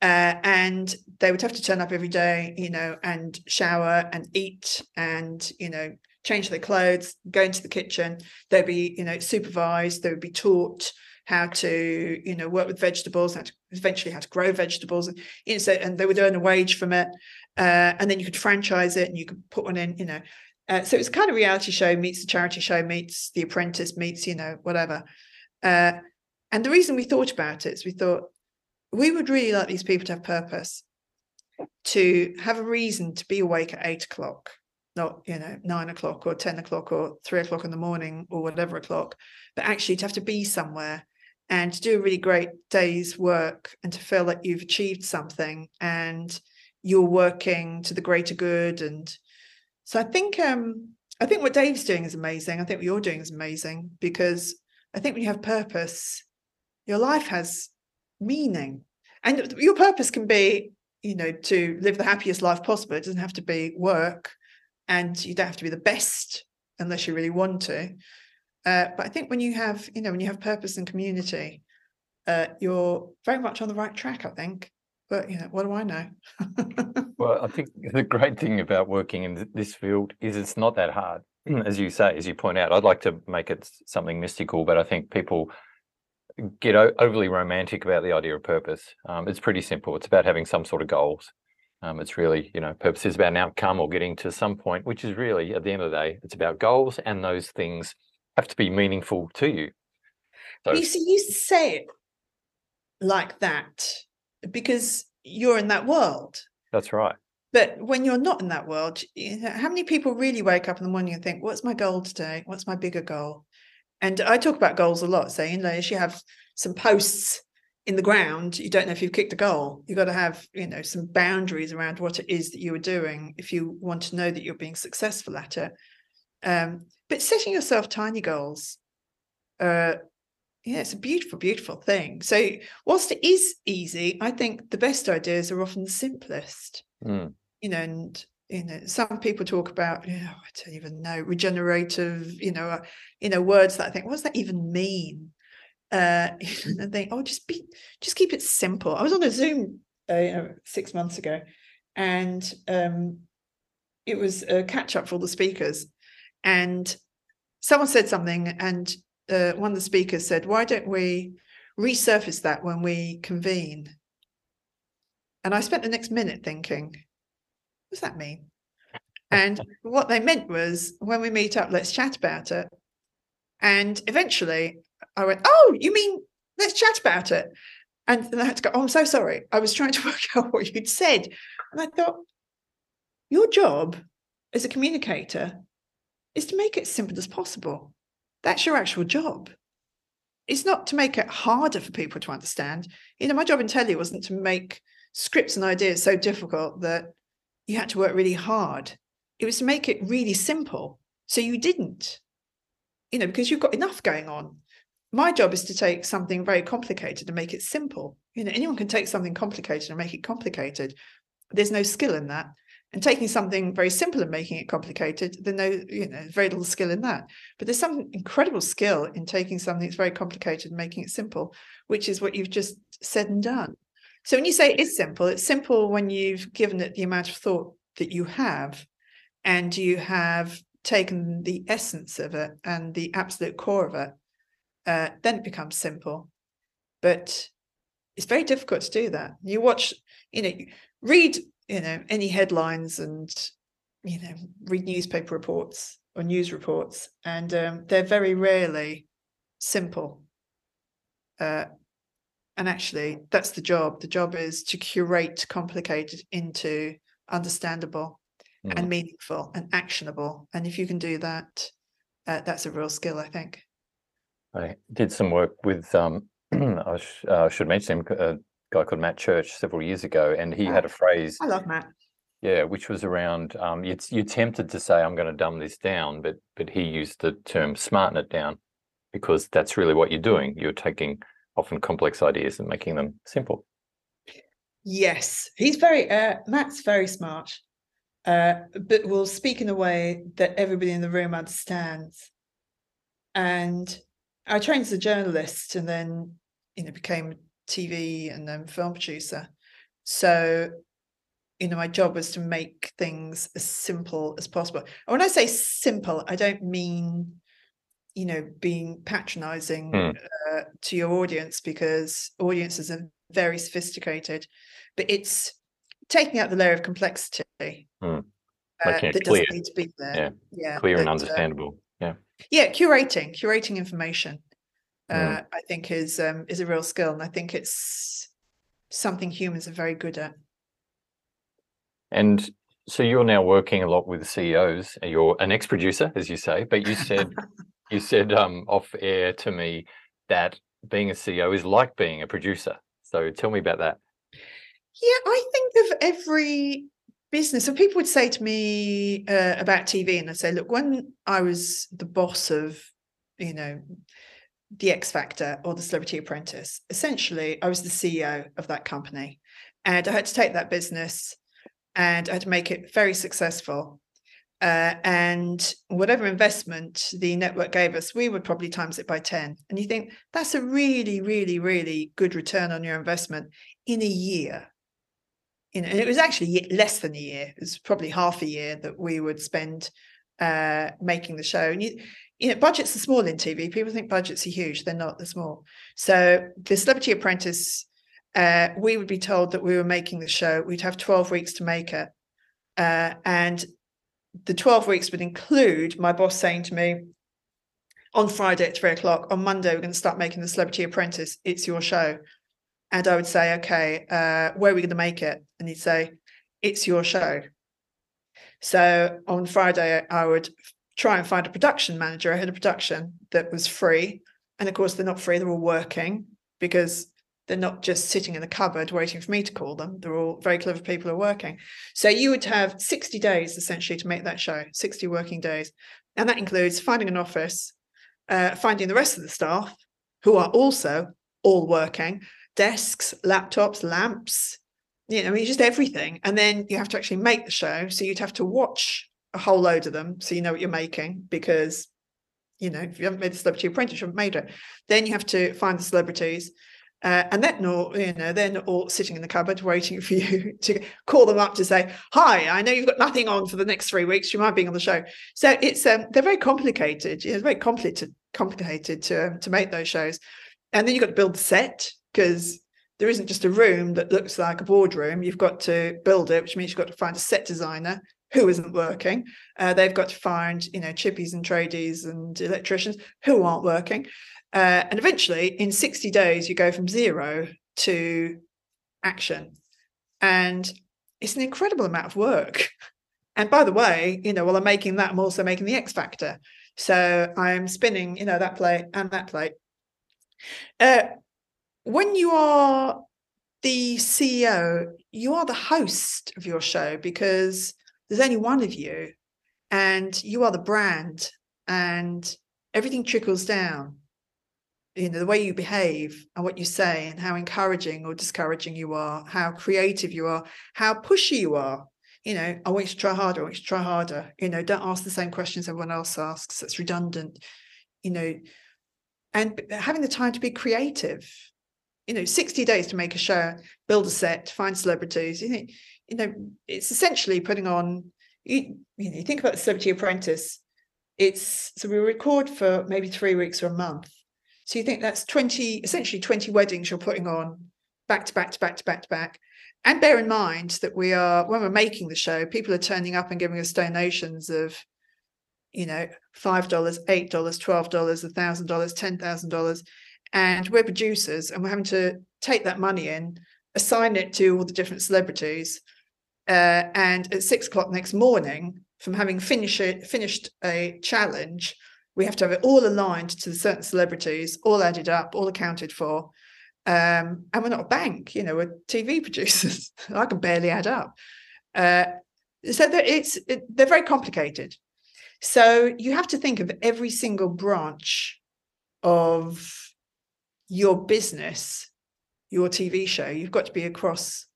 Uh, and they would have to turn up every day, you know, and shower and eat and, you know, change their clothes, go into the kitchen. They'd be, you know, supervised. They would be taught how to, you know, work with vegetables, to, eventually how to grow vegetables. And, you know, so, and they would earn a wage from it. Uh, and then you could franchise it and you could put one in, you know. Uh, so it's kind of reality show meets the charity show meets the apprentice meets, you know, whatever. Uh, and the reason we thought about it is we thought we would really like these people to have purpose, to have a reason to be awake at eight o'clock, not, you know, nine o'clock or 10 o'clock or three o'clock in the morning or whatever o'clock, but actually to have to be somewhere and to do a really great day's work and to feel that you've achieved something and you're working to the greater good. And so I think, um, I think what Dave's doing is amazing. I think what you're doing is amazing because I think when you have purpose, your life has meaning. And your purpose can be, you know, to live the happiest life possible. It doesn't have to be work, and you don't have to be the best unless you really want to. Uh, but I think when you have, you know, when you have purpose and community, uh, you're very much on the right track. I think. But you know, what do I know? well, I think the great thing about working in this field is it's not that hard, as you say, as you point out. I'd like to make it something mystical, but I think people get overly romantic about the idea of purpose. Um, it's pretty simple. It's about having some sort of goals. Um, it's really, you know, purpose is about an outcome or getting to some point, which is really, at the end of the day, it's about goals, and those things have to be meaningful to you. So, you see, you say it like that because you're in that world. That's right. But when you're not in that world, how many people really wake up in the morning and think, "What's my goal today? What's my bigger goal?" And I talk about goals a lot, saying, as you have some posts in the ground, you don't know if you've kicked a goal. You've got to have, you know, some boundaries around what it is that you are doing if you want to know that you're being successful at it. Um, but setting yourself tiny goals, uh, yeah, it's a beautiful, beautiful thing. So, whilst it is easy, I think the best ideas are often the simplest. Mm. You know, and you know some people talk about you know, i don't even know regenerative you know uh, you know words that i think what does that even mean? Uh and think oh just be just keep it simple. I was on a zoom uh, you know six months ago and um it was a catch up for all the speakers and someone said something and uh, one of the speakers said why don't we resurface that when we convene? And i spent the next minute thinking does that mean? And what they meant was when we meet up, let's chat about it. And eventually I went, Oh, you mean let's chat about it? And I had to go, Oh, I'm so sorry. I was trying to work out what you'd said. And I thought, Your job as a communicator is to make it as simple as possible. That's your actual job. It's not to make it harder for people to understand. You know, my job in telly wasn't to make scripts and ideas so difficult that you had to work really hard. It was to make it really simple. So you didn't, you know, because you've got enough going on. My job is to take something very complicated and make it simple. You know, anyone can take something complicated and make it complicated. There's no skill in that. And taking something very simple and making it complicated, there's no, you know, very little skill in that. But there's some incredible skill in taking something that's very complicated and making it simple, which is what you've just said and done. So when you say it's simple, it's simple when you've given it the amount of thought that you have and you have taken the essence of it and the absolute core of it, uh, then it becomes simple. But it's very difficult to do that. You watch, you know, read, you know, any headlines and, you know, read newspaper reports or news reports, and um, they're very rarely simple. Uh, and actually, that's the job. The job is to curate complicated into understandable mm. and meaningful and actionable. And if you can do that, uh, that's a real skill, I think. I did some work with, um, I sh- uh, should mention him, a guy called Matt Church several years ago, and he oh, had a phrase. I love Matt. Yeah, which was around um, you, you tempted to say I'm going to dumb this down, but but he used the term smarten it down because that's really what you're doing. You're taking often complex ideas and making them simple. Yes, he's very uh, Matt's very smart. uh, but will speak in a way that everybody in the room understands. And I trained as a journalist and then, you know, became TV and then film producer. So, you know, my job was to make things as simple as possible. And when I say simple, I don't mean, you know, being patronizing Mm. uh, to your audience because audiences are very sophisticated, but it's taking out the layer of complexity Mm. uh, Making it that clear. doesn't need to be there. Yeah. yeah, Clear and that, uh, understandable. yeah. yeah, curating, curating information, uh, Mm. I think is um, is a real skill, and I think it's something humans are very good at. And so you're now working a lot with CEOs. You're an ex-producer, as you say, but you said you said um, off air to me that being a CEO is like being a producer. So tell me about that. Yeah, I think of every business. So people would say to me uh, about TV, and I'd say, look, when I was the boss of, you know, the X Factor or the Celebrity Apprentice, essentially, I was the CEO of that company, and I had to take that business and I had to make it very successful. Uh, and whatever investment the network gave us, we would probably times it by 10. And you think that's a really, really, really good return on your investment in a year you know, and it was actually less than a year. It was probably half a year that we would spend uh, making the show. And you, you know, budgets are small in TV. People think budgets are huge. They're not. They're small. So the Celebrity Apprentice, uh, we would be told that we were making the show. We'd have twelve weeks to make it, uh, and the twelve weeks would include my boss saying to me. On Friday at three o'clock, on Monday, we're going to start making the Celebrity Apprentice. It's your show. And I would say, okay, uh, where are we going to make it? And he'd say, it's your show. So on Friday, I would try and find a production manager, a head of production that was free. And of course, they're not free, they're all working because they're not just sitting in the cupboard waiting for me to call them. They're all very clever people who are working. So you would have 60 days essentially to make that show, 60 working days. And that includes finding an office, uh, finding the rest of the staff who are also all working, desks, laptops, lamps, you know, I mean, just everything. And then you have to actually make the show. So you'd have to watch a whole load of them so you know what you're making because, you know, if you haven't made the celebrity apprentice, you haven't made it. Then you have to find the celebrities. Uh, and they're you know, they're all sitting in the cupboard waiting for you to call them up to say, "Hi, I know you've got nothing on for the next three weeks. You might be on the show." So it's um, they're very complicated. It's very complicated, complicated to um, to make those shows. And then you've got to build the set because there isn't just a room that looks like a boardroom. You've got to build it, which means you've got to find a set designer who isn't working. Uh, they've got to find, you know, chippies and tradies and electricians who aren't working. Uh, and eventually, in 60 days, you go from zero to action. And it's an incredible amount of work. And by the way, you know, while I'm making that, I'm also making the X Factor. So I'm spinning, you know, that plate and that plate. Uh, when you are the CEO, you are the host of your show because there's only one of you and you are the brand and everything trickles down. You know, the way you behave and what you say and how encouraging or discouraging you are, how creative you are, how pushy you are. You know, I want you to try harder, I want you to try harder. You know, don't ask the same questions everyone else asks. That's redundant. You know, and having the time to be creative you know 60 days to make a show build a set find celebrities you think you know it's essentially putting on you, you know you think about the celebrity apprentice it's so we record for maybe three weeks or a month so you think that's 20 essentially 20 weddings you're putting on back to back to back to back to back. And bear in mind that we are when we're making the show people are turning up and giving us donations of you know five dollars eight dollars twelve dollars a thousand dollars ten thousand dollars. And we're producers and we're having to take that money in assign it to all the different celebrities uh, and at six o'clock next morning from having finished it, finished a challenge we have to have it all aligned to certain celebrities all added up all accounted for um, and we're not a bank you know we're tv producers i can barely add up uh, so it's it, they're very complicated so you have to think of every single branch of your business, your TV show. You've got to be across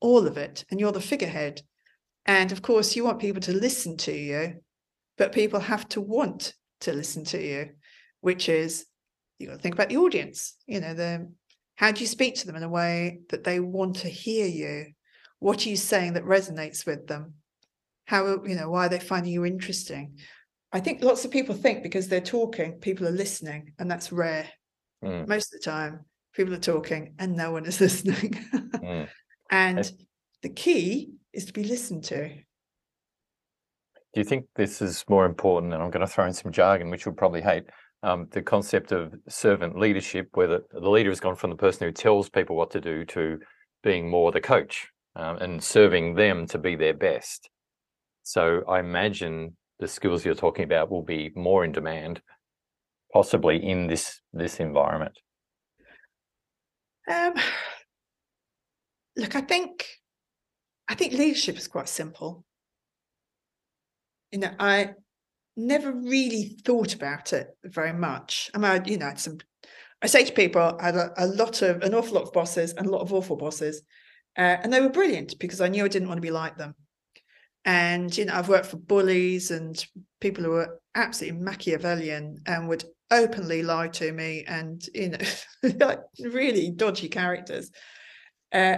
all of it, and you're the figurehead. And of course, you want people to listen to you, but people have to want to listen to you, which is you got to think about the audience. You know, the how do you speak to them in a way that they want to hear you? What are you saying that resonates with them? How you know why are they finding you interesting? I think lots of people think because they're talking, people are listening, and that's rare. Mm. Most of the time, people are talking and no one is listening. mm. And the key is to be listened to. Do you think this is more important? And I'm going to throw in some jargon, which you'll probably hate. Um, the concept of servant leadership, where the, the, leader has gone from the person who tells people what to do to being more the coach um, and serving them to be their best. So I imagine the skills you're talking about will be more in demand, possibly in this this environment. Um, look, I think I think leadership is quite simple. You know, I never really thought about it very much. I mean, you know, some. I say to people, I had a, a, lot of an awful lot of bosses and a lot of awful bosses, uh, and they were brilliant because I knew I didn't want to be like them. And you know, I've worked for bullies and people who were absolutely Machiavellian and would openly lie to me, and you know, like really dodgy characters. Uh,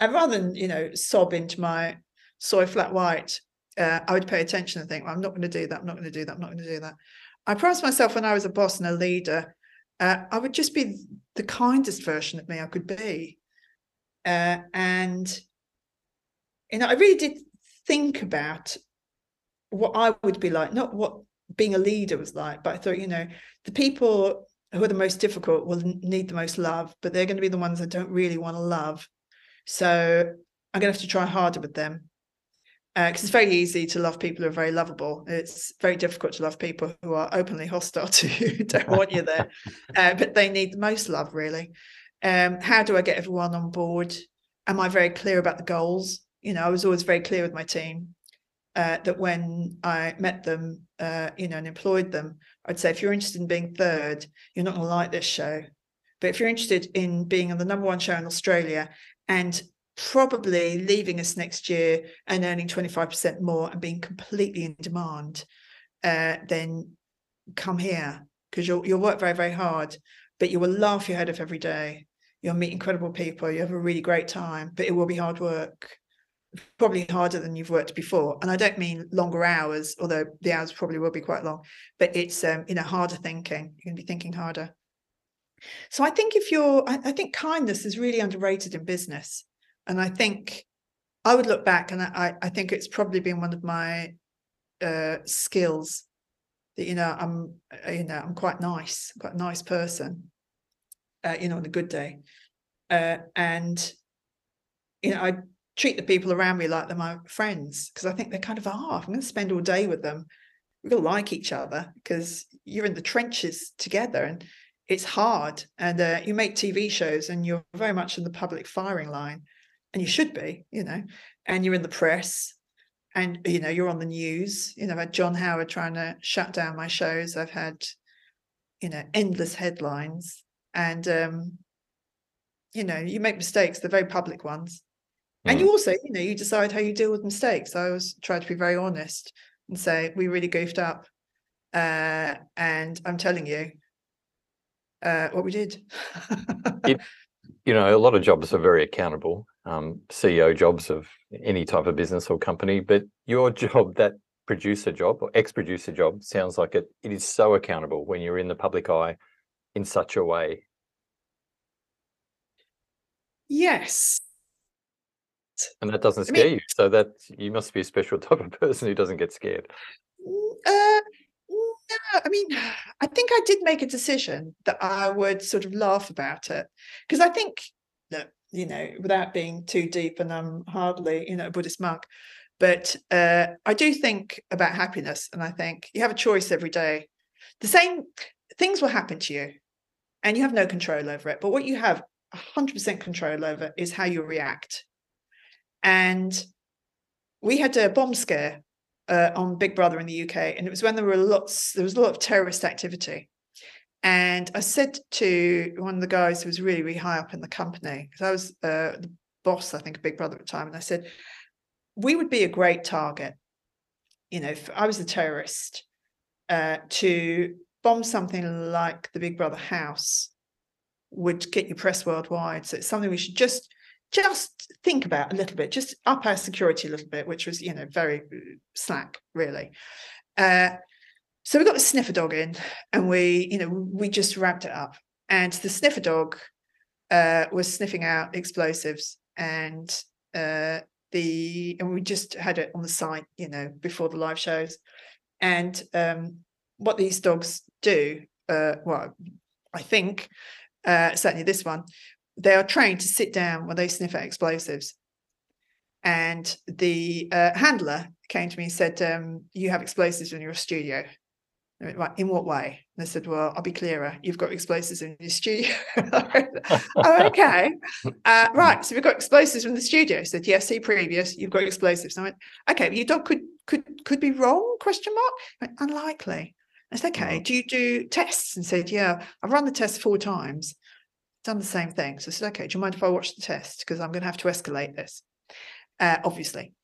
and rather than you know sob into my soy flat white, uh, I would pay attention and think, well, I'm not going to do that. I'm not going to do that. I'm not going to do that. I promised myself when I was a boss and a leader, uh, I would just be the kindest version of me I could be. Uh, and you know, I really did think about what I would be like, not what being a leader was like, but I thought, you know, the people who are the most difficult will need the most love, but they're going to be the ones I don't really want to love. So I'm going to have to try harder with them because uh, it's very easy to love people who are very lovable. It's very difficult to love people who are openly hostile to you, don't want you there, uh, but they need the most love, really. Um, how do I get everyone on board? Am I very clear about the goals? You know, I was always very clear with my team uh, that when I met them, uh, you know, and employed them, I'd say, if you're interested in being third, you're not going to like this show. But if you're interested in being on the number one show in Australia and probably leaving us next year and earning 25% more and being completely in demand, uh, then come here because you'll, you'll work very, very hard, but you will laugh your head off every day. You'll meet incredible people. You have a really great time, but it will be hard work, probably harder than you've worked before. And I don't mean longer hours, although the hours probably will be quite long, but it's, um, you know, harder thinking. You're going to be thinking harder. So I think if you're, I, I think kindness is really underrated in business. And I think I would look back and I, I think it's probably been one of my uh, skills that, you know, I'm, uh, you know, I'm quite nice, quite a nice person, uh, you know, on a good day. Uh, and, you know, I treat the people around me like they're my friends because I think they kind of are. I'm going to spend all day with them. We all like each other because you're in the trenches together and it's hard. And uh, you make TV shows and you're very much in the public firing line and you should be, you know, and you're in the press and, you know, you're on the news. You know, I've had John Howard trying to shut down my shows. I've had, you know, endless headlines. And, um, you know, you make mistakes, they're very public ones. Mm. And you also, you know, you decide how you deal with mistakes. I always try to be very honest and say, we really goofed up. Uh, and I'm telling you uh, what we did. it, you know, a lot of jobs are very accountable um, CEO jobs of any type of business or company, but your job, that producer job or ex-producer job, sounds like it. It is so accountable when you're in the public eye in such a way. Yes. And that doesn't scare I mean, you. So that you must be a special type of person who doesn't get scared. Uh, no, I mean, I think I did make a decision that I would sort of laugh about it because I think that you know, without being too deep, and I'm hardly, you know, a Buddhist monk. But uh, I do think about happiness, and I think you have a choice every day. The same things will happen to you, and you have no control over it. But what you have 100% control over is how you react. And we had a bomb scare uh, on Big Brother in the UK, and it was when there were lots, there was a lot of terrorist activity. And I said to one of the guys who was really, really high up in the company, because I was uh, the boss, I think, of Big Brother at the time, and I said, we would be a great target. You know, if I was a terrorist, uh, to bomb something like the Big Brother house would get you press worldwide. So it's something we should just just think about a little bit, just up our security a little bit, which was, you know, very slack, really. Uh, so we got the sniffer dog in and we, you know, we just wrapped it up. And the sniffer dog uh, was sniffing out explosives and uh, the and we just had it on the site, you know, before the live shows. And um, what these dogs do, uh, well, I think uh, certainly this one, they are trained to sit down when they sniff at explosives. And the uh, handler came to me and said, um, "You have explosives in your studio." Went, right, in what way? And I said, Well, I'll be clearer. You've got explosives in your studio. oh, okay. Uh, right. So we've got explosives in the studio. I said, Yes, see previous, you've got explosives. And I went, Okay, your dog could could could be wrong? Question mark. Went, Unlikely. I said, Okay, mm-hmm. do you do tests? And said, Yeah, I've run the test four times, done the same thing. So I said, Okay, do you mind if I watch the test? Because I'm going to have to escalate this, uh, obviously.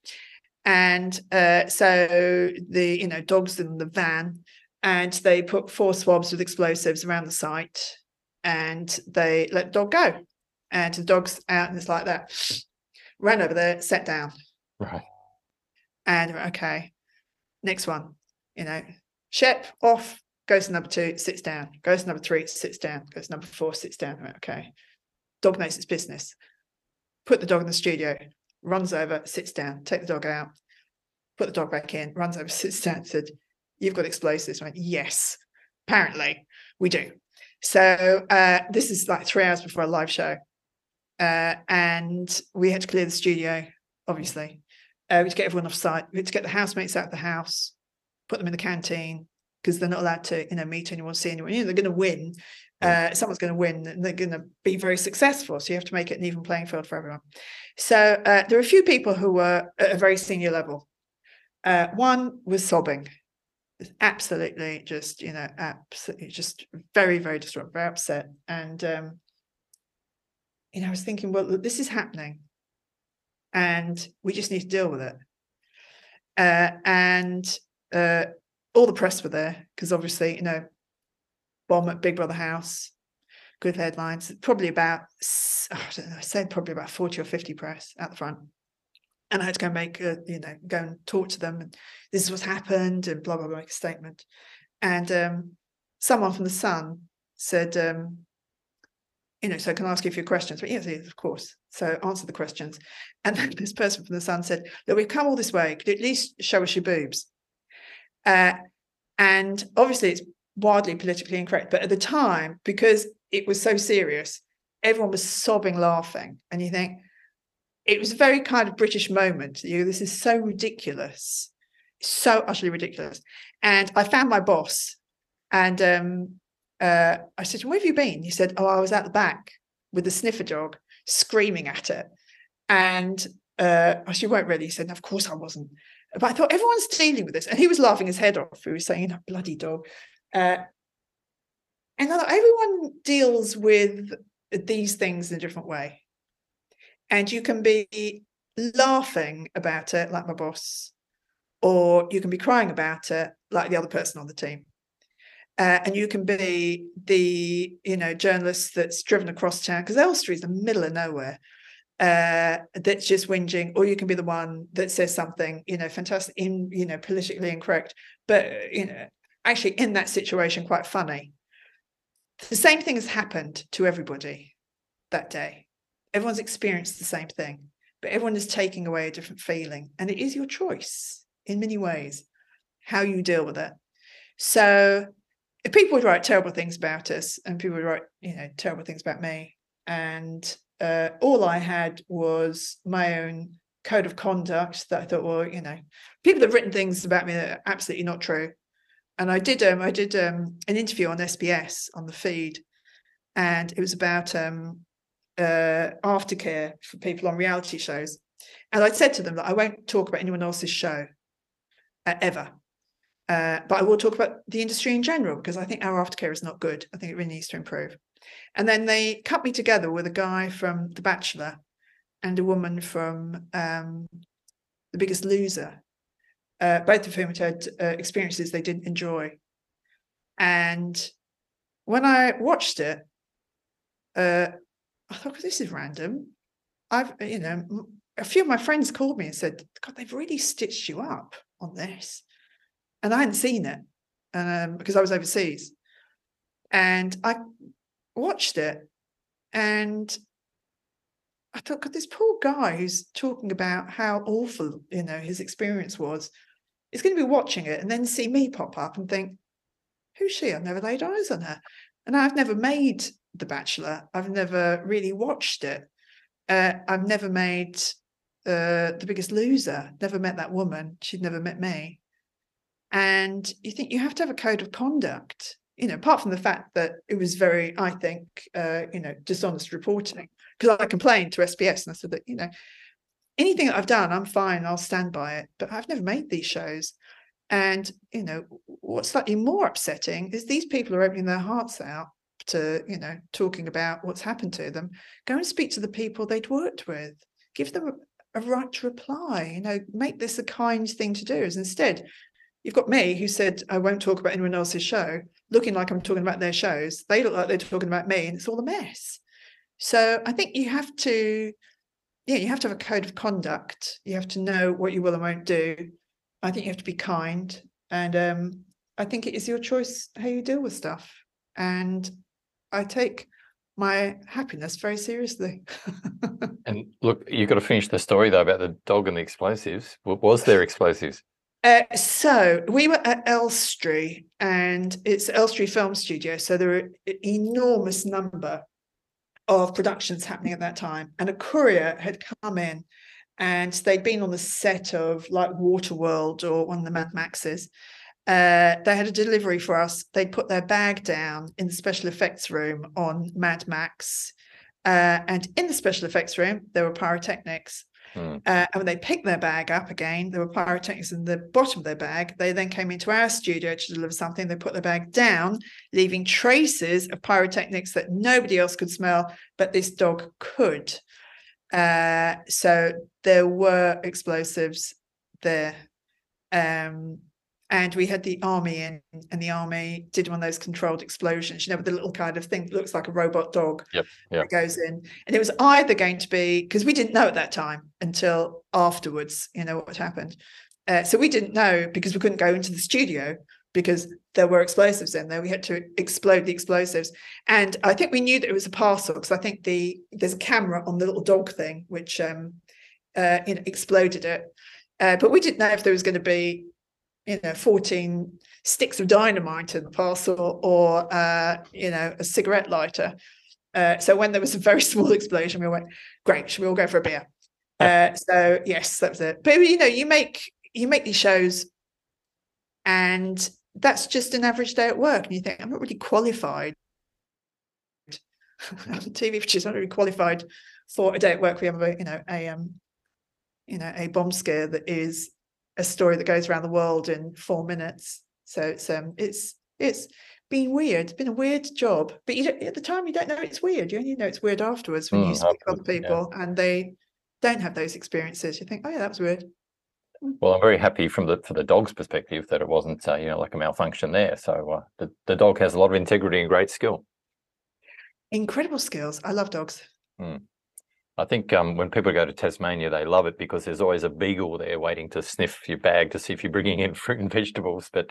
And uh, so the you know dogs in the van and they put four swabs with explosives around the site and they let the dog go. And the dog's out and it's like that. Ran over there, sat down. Right. And okay, next one, you know, Shep off, goes to number two, sits down, goes to number three, sits down, goes to number four, sits down. Right, okay. Dog knows its business. Put the dog in the studio, runs over, sits down, take the dog out, put the dog back in, runs over, sits down, said, you've got explosives. right? yes, apparently we do. So uh, this is like three hours before a live show. Uh, and we had to clear the studio, obviously. Uh, we had to get everyone off site. We had to get the housemates out of the house, put them in the canteen because they're not allowed to, you know, meet anyone, see anyone. You know, they're going to win. Uh, someone's going to win and they're going to be very successful. So you have to make it an even playing field for everyone. So uh, there are a few people who were at a very senior level. Uh, one was sobbing absolutely just you know absolutely just very very distraught very upset. And um you know i was thinking well look, this is happening. And we just need to deal with it. Uh and uh all the press were there because obviously you know bomb at big brother house good headlines probably about i don't know i said probably about 40 or 50 press at the front and I had to go and make a, you know, go and talk to them. And this is what's happened, and blah blah blah, make a statement. And um, someone from the Sun said, um, you know, so can I ask you a few questions? But yes, yes, of course. So answer the questions. And then this person from the Sun said, look, we've come all this way. Could you at least show us your boobs? Uh, and obviously, it's wildly politically incorrect. But at the time, because it was so serious, everyone was sobbing, laughing. And you think, it was a very kind of British moment. You know, this is so ridiculous, so utterly ridiculous. And I found my boss, and um, uh, I said, "Where have you been?" He said, "Oh, I was at the back with the sniffer dog, screaming at it." And uh, she won't really. He said, "Of course I wasn't." But I thought everyone's dealing with this, and he was laughing his head off. He was saying, "You bloody dog." Uh, and everyone deals with these things in a different way and you can be laughing about it like my boss or you can be crying about it like the other person on the team uh, and you can be the you know journalist that's driven across town because Elstree is the middle of nowhere uh, that's just whinging, or you can be the one that says something you know fantastic, in you know politically incorrect, but you know actually in that situation quite funny. The same thing has happened to everybody that day everyone's experienced the same thing, but everyone is taking away a different feeling. And it is your choice in many ways how you deal with it. So if people would write terrible things about us and people would write, you know, terrible things about me, and uh, all I had was my own code of conduct that I thought, well, you know, people have written things about me that are absolutely not true. And I did um, I did um, an interview on SBS on the feed, and it was about um, uh, aftercare for people on reality shows. And I said to them that I won't talk about anyone else's show uh, ever. Uh, but I will talk about the industry in general because I think our aftercare is not good. I think it really needs to improve. And then they cut me together with a guy from The Bachelor and a woman from um, The Biggest Loser, uh, both of whom had had uh, experiences they didn't enjoy. And when I watched it, uh, I thought, this is random. I've, you know, a few of my friends called me and said, God, they've really stitched you up on this. And I hadn't seen it um, because I was overseas. And I watched it and I thought, God, this poor guy who's talking about how awful, you know, his experience was, is going to be watching it and then see me pop up and think, who's she? I've never laid eyes on her. And I've never made The Bachelor. I've never really watched it. Uh, I've never made uh, The Biggest Loser, never met that woman. She'd never met me. And you think you have to have a code of conduct, you know, apart from the fact that it was very, I think, uh, you know, dishonest reporting. Because I complained to SBS and I said that, you know, anything that I've done, I'm fine, I'll stand by it. But I've never made these shows. And, you know, what's slightly more upsetting is these people are opening their hearts out to, you know, talking about what's happened to them. Go and speak to the people they'd worked with. Give them a, right to reply, you know, make this a kind thing to do. Is instead, you've got me who said I won't talk about anyone else's show, looking like I'm talking about their shows. They look like they're talking about me, and it's all a mess. So I think you have to, yeah, you have to have a code of conduct. You have to know what you will and won't do. I think you have to be kind, and um, I think it is your choice how you deal with stuff. And I take my happiness very seriously. and look, you've got to finish the story though about the dog and the explosives. Was there explosives? Uh, so we were at Elstree, and it's Elstree Film Studio. So there are an enormous number of productions happening at that time, and a courier had come in, and they'd been on the set of like Waterworld or one of the Mad Maxes, uh, they had a delivery for us. They put their bag down in the special effects room on Mad Max. Uh, and in the special effects room, there were pyrotechnics. Mm. Uh, and when they picked their bag up again, there were pyrotechnics in the bottom of their bag. They then came into our studio to deliver something. They put their bag down, leaving traces of pyrotechnics that nobody else could smell, but this dog could. Uh, so there were explosives there. Um, and we had the army in and the army did one of those controlled explosions you know with the little kind of thing that looks like a robot dog yep, yep. that goes in. And it was either going to be because we didn't know at that time until afterwards you know what happened. Uh, so we didn't know because we couldn't go into the studio because there were explosives in there. We had to explode the explosives. And i think we knew that it was a parcel because i think the there's a camera on the little dog thing which um uh, you know exploded it. Uh, but we didn't know if there was going to be you know 14 sticks of dynamite in the parcel or uh, you know a cigarette lighter. Uh, so when there was a very small explosion we went great should we all go for a beer? Uh, so yes that was it. But you know you make you make these shows and that's just an average day at work and you think i'm not really qualified. Tv producers not really qualified for a day at work. We have a you know a um you know a bomb scare that is a story that goes around the world in four minutes. So it's um it's it's been weird. It's been a weird job, but you at the time you don't know it's weird. You only know it's weird afterwards when mm, you speak to other people yeah. and they don't have those experiences. You think, oh yeah, that was weird. Mm. Well, I'm very happy from the for the dog's perspective that it wasn't uh, you know like a malfunction there. So uh, the the dog has a lot of integrity and great skill. Incredible skills. I love dogs. Mm. I think um, when people go to Tasmania, they love it because there's always a beagle there waiting to sniff your bag to see if you're bringing in fruit and vegetables. But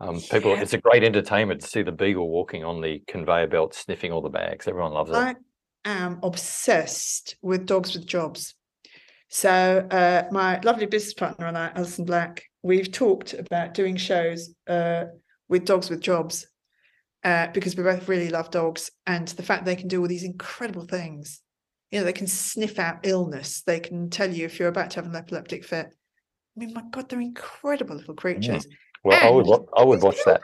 um, people, yeah. it's a great entertainment to see the beagle walking on the conveyor belt, sniffing all the bags. Everyone loves it. I am obsessed with dogs with jobs. So uh, my lovely business partner and I, Alison Black, we've talked about doing shows uh, with dogs with jobs uh, because we both really love dogs and the fact they can do all these incredible things you know, they can sniff out illness. They can tell you if you're about to have an epileptic fit. I mean, my God, they're incredible little creatures. Mm. Well, and I would, I would watch that.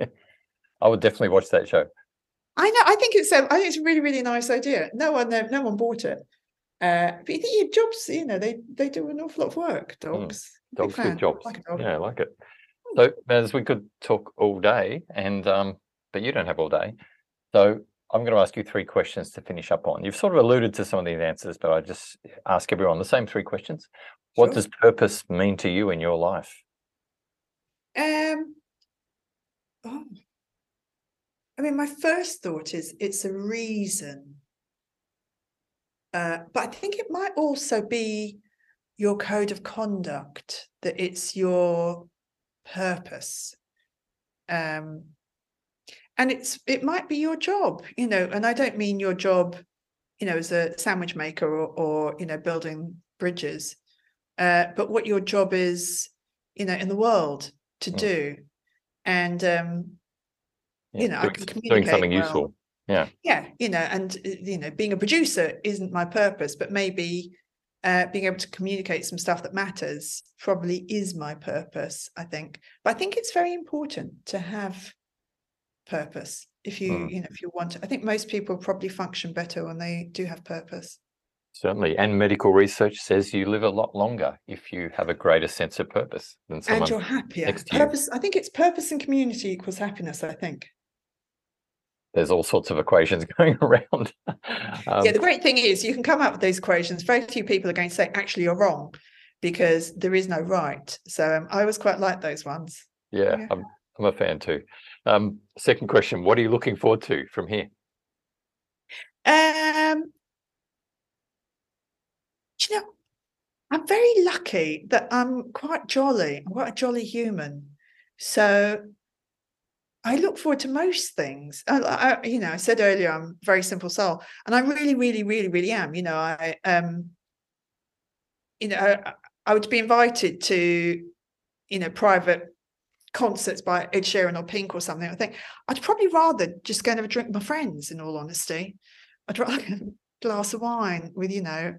I would definitely watch that show. I know. I think it's. A, I think it's a really, really nice idea. No one, no one bought it. Uh, but you think your jobs, you know, they they do an awful lot of work. Dogs, mm. dogs, good jobs. Like yeah, I like it. So, as we could talk all day, and um, but you don't have all day. So I'm going to ask you three questions to finish up on. You've sort of alluded to some of these answers, but I just ask everyone the same three questions. What does purpose mean to you in your life? Um, oh, I mean, my first thought is it's a reason. Uh, but I think it might also be your code of conduct, that it's your purpose. Um, and it's it might be your job, you know, and I don't mean your job, you know, as a sandwich maker or, or you know, building bridges, uh, but what your job is, you know, in the world to Mm. do. And um, Yeah, you know, I doing, doing something well. useful. Yeah. yeah you know and uh, you know being a producer isn't my purpose but maybe uh, being able to communicate some stuff that matters probably is my purpose i think but i think it's very important to have purpose if you Mm. you know if you want to i think most people probably function better when they do have purpose Certainly. And medical research says you live a lot longer if you have a greater sense of purpose than someone and you're happier next to you. purpose i think it's purpose and community equals happiness i think There's all sorts of equations going around. Um, yeah the great thing is you can come up with those equations very few people are going to say actually you're wrong because there is no right so um, i always quite like those ones yeah, yeah. I'm, I'm a fan too. Um, second question What are you looking forward to from here? Um, you know, I'm very lucky that I'm quite jolly. I'm quite a jolly human. So I look forward to most things. I, I, you know, I said earlier I'm a very simple soul, and I really, really, really, really am. You know, I um, you know, I, I would be invited to, you know, private concerts by Ed Sheeran or Pink or something. I think I'd probably rather just go and have a drink with my friends. In all honesty, I'd rather have a glass of wine with you know,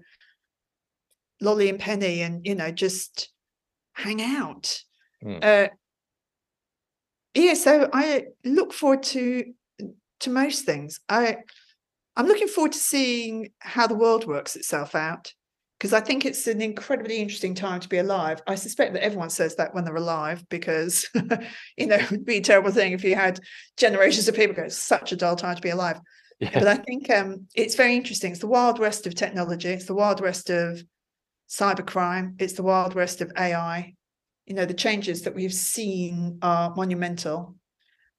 Lolly and Penny, and you know, just hang out. Mm. Uh, yeah, so I look forward to to most things. I I'm looking forward to seeing how the world works itself out because I think it's an incredibly interesting time to be alive. I suspect that everyone says that when they're alive because you know it'd be a terrible thing if you had generations of people go, such a dull time to be alive. Yeah. But I think um, it's very interesting. It's the wild west of technology. It's the wild west of cybercrime. It's the wild west of AI. You know, the changes that we've seen are monumental.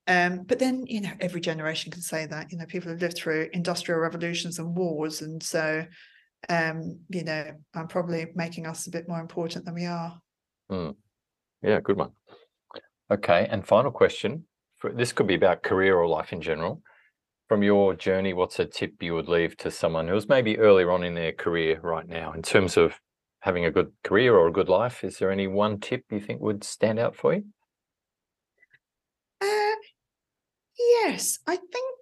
Um, but then, you know, every generation can say that. You know, people have lived through industrial revolutions and wars, and so, um, you know, I'm probably making us a bit more important than we are. Yeah, good one. Okay, and final question. For, this could be about career or life in general. From your journey, what's a tip you would leave to someone who's maybe earlier on in their career right now in terms of having a good career or a good life? Is there any one tip you think would stand out for you? Uh, yes, I think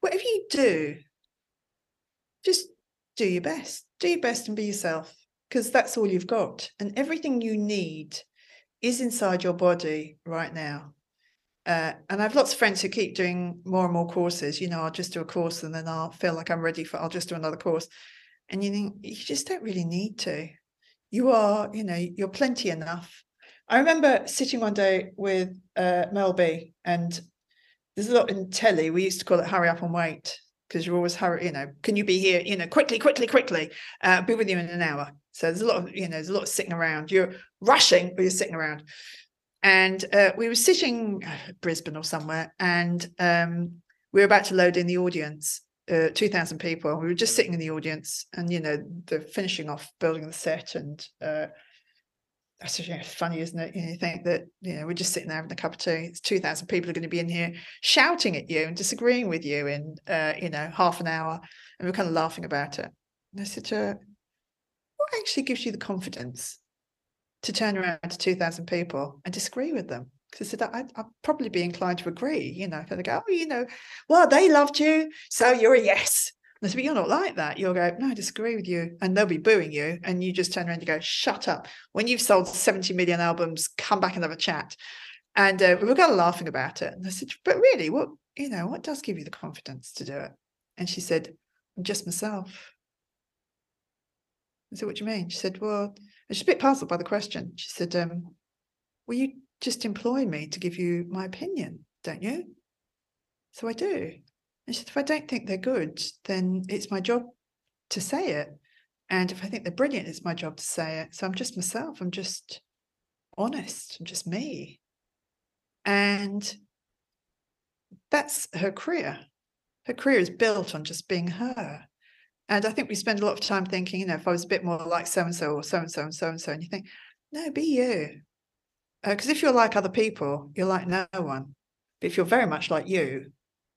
whatever you do, just do your best. Do your best and be yourself because that's all you've got. And everything you need is inside your body right now. Uh, and I have lots of friends who keep doing more and more courses. You know, I'll just do a course and then I'll feel like I'm ready for, I'll just do another course. And you think, you just don't really need to. You are, you know, you're plenty enough. I remember sitting one day with uh, Mel B, and there's a lot in telly. We used to call it hurry up and wait because you're always hurry, you know, can you be here, you know, quickly, quickly, quickly, uh, be with you in an hour. So there's a lot of, you know, there's a lot of sitting around. You're rushing, but you're sitting around. And uh, we were sitting uh, Brisbane or somewhere, and um, we were about to load in the audience, uh, 2,000 people. We were just sitting in the audience, and you know, they're finishing off building the set, and uh, that's you know, funny, isn't it? You, you think that you know we're just sitting there having a cup of tea. It's 2,000 people are going to be in here shouting at you and disagreeing with you in uh, you know half an hour, and we're kind of laughing about it. And I said to her, "What actually gives you the confidence?" to turn around to 2,000 people and disagree with them. Because I said, I'd, I'd, probably be inclined to agree, you know, kind of go, oh, you know, well, they loved you, so you're a yes. I said, but you're not like that. You'll go, no, I disagree with you. And they'll be booing you. And you just turn around and go, shut up. When you've sold 70 million albums, come back and have a chat. And uh, we were kind of laughing about it. And I said, but really, what, you know, what does give you the confidence to do it? And she said, I'm just myself. I said, what do you mean? She said, well, she's a bit puzzled by the question. She said, um, well, you just employ me to give you my opinion, don't you? So I do. She said, if I don't think they're good, then it's my job to say it. And if I think they're brilliant, it's my job to say it. So I'm just myself. I'm just honest. I'm just me. And that's her career. Her career is built on just being her. And I think we spend a lot of time thinking, you know, if I was a bit more like so and so or so and so and so and so, and you think, no, be you. Because uh, if you're like other people, you're like no one. But if you're very much like you,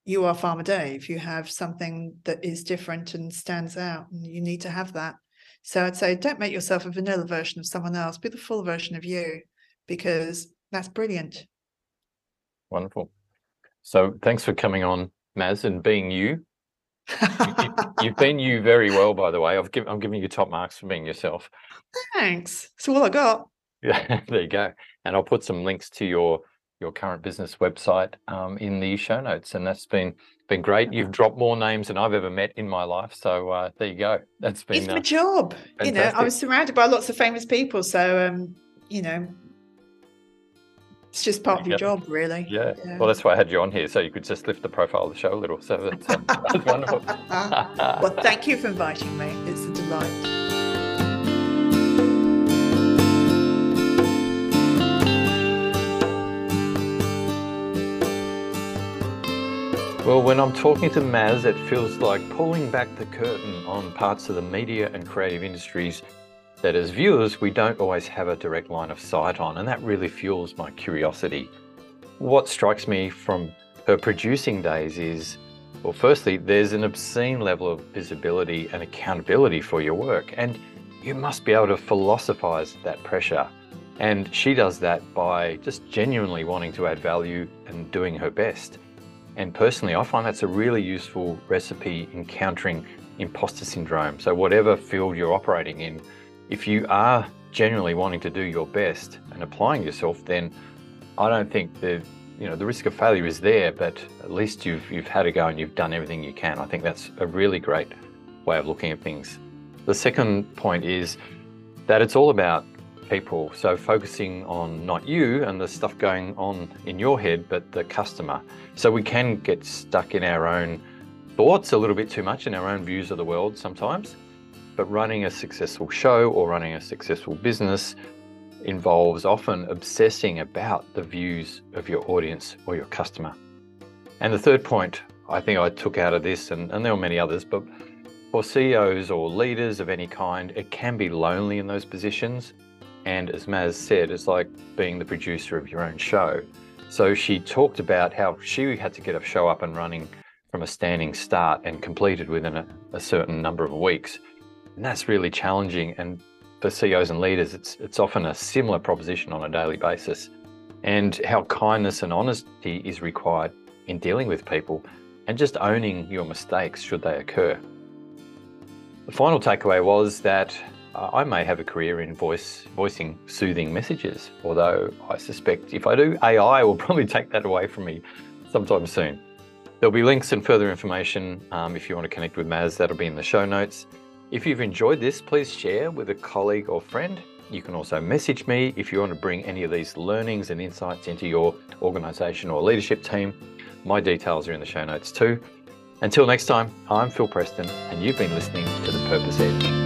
you are Farmer Dave. You have something that is different and stands out, and you need to have that. So I'd say don't make yourself a vanilla version of someone else. Be the full version of you, because that's brilliant. Wonderful. So thanks for coming on, Maz, and being you. you, have been you very well, by the way. I've given, I'm giving you top marks for being yourself. Thanks. So all I got. Yeah, there you go. And I'll put some links to your your current business website um, in the show notes, and that's been been great. You've dropped more names than I've ever met in my life, so uh, there you go. That's been it's my uh, job. Fantastic. You know, I was surrounded by lots of famous people, so um, you know, it's just part of your job, really. Yeah. yeah. Well, that's why I had you on here, so you could just lift the profile of the show a little. So that's, uh, that's wonderful. well, thank you for inviting me. It's a delight. Well, when I'm talking to Maz, it feels like pulling back the curtain on parts of the media and creative industries that as viewers, we don't always have a direct line of sight on, and that really fuels my curiosity. What strikes me from her producing days is, well, firstly, there's an obscene level of visibility and accountability for your work, and you must be able to philosophize that pressure. And she does that by just genuinely wanting to add value and doing her best. And personally, I find that's a really useful recipe in countering imposter syndrome. So, whatever field you're operating in, if you are genuinely wanting to do your best and applying yourself, then I don't think the you know the risk of failure is there, but at least you've you've had a go and you've done everything you can. I think that's a really great way of looking at things. The second point is that it's all about people. So focusing on not you and the stuff going on in your head, but the customer. So we can get stuck in our own thoughts a little bit too much in our own views of the world sometimes. But running a successful show or running a successful business involves often obsessing about the views of your audience or your customer. And the third point I think I took out of this, and, and there are many others, but for CEOs or leaders of any kind, it can be lonely in those positions. And as Maz said, it's like being the producer of your own show. So she talked about how she had to get a show up and running from a standing start and completed within a, a certain number of weeks. And that's really challenging. And for CEOs and leaders, it's, it's often a similar proposition on a daily basis. And how kindness and honesty is required in dealing with people and just owning your mistakes should they occur. The final takeaway was that I may have a career in voice voicing soothing messages, although I suspect if I do, AI will probably take that away from me sometime soon. There'll be links and further information um, if you want to connect with Maz, that'll be in the show notes. If you've enjoyed this, please share with a colleague or friend. You can also message me if you want to bring any of these learnings and insights into your organisation or leadership team. My details are in the show notes too. Until next time, I'm Phil Preston, and you've been listening to The Purpose Edge.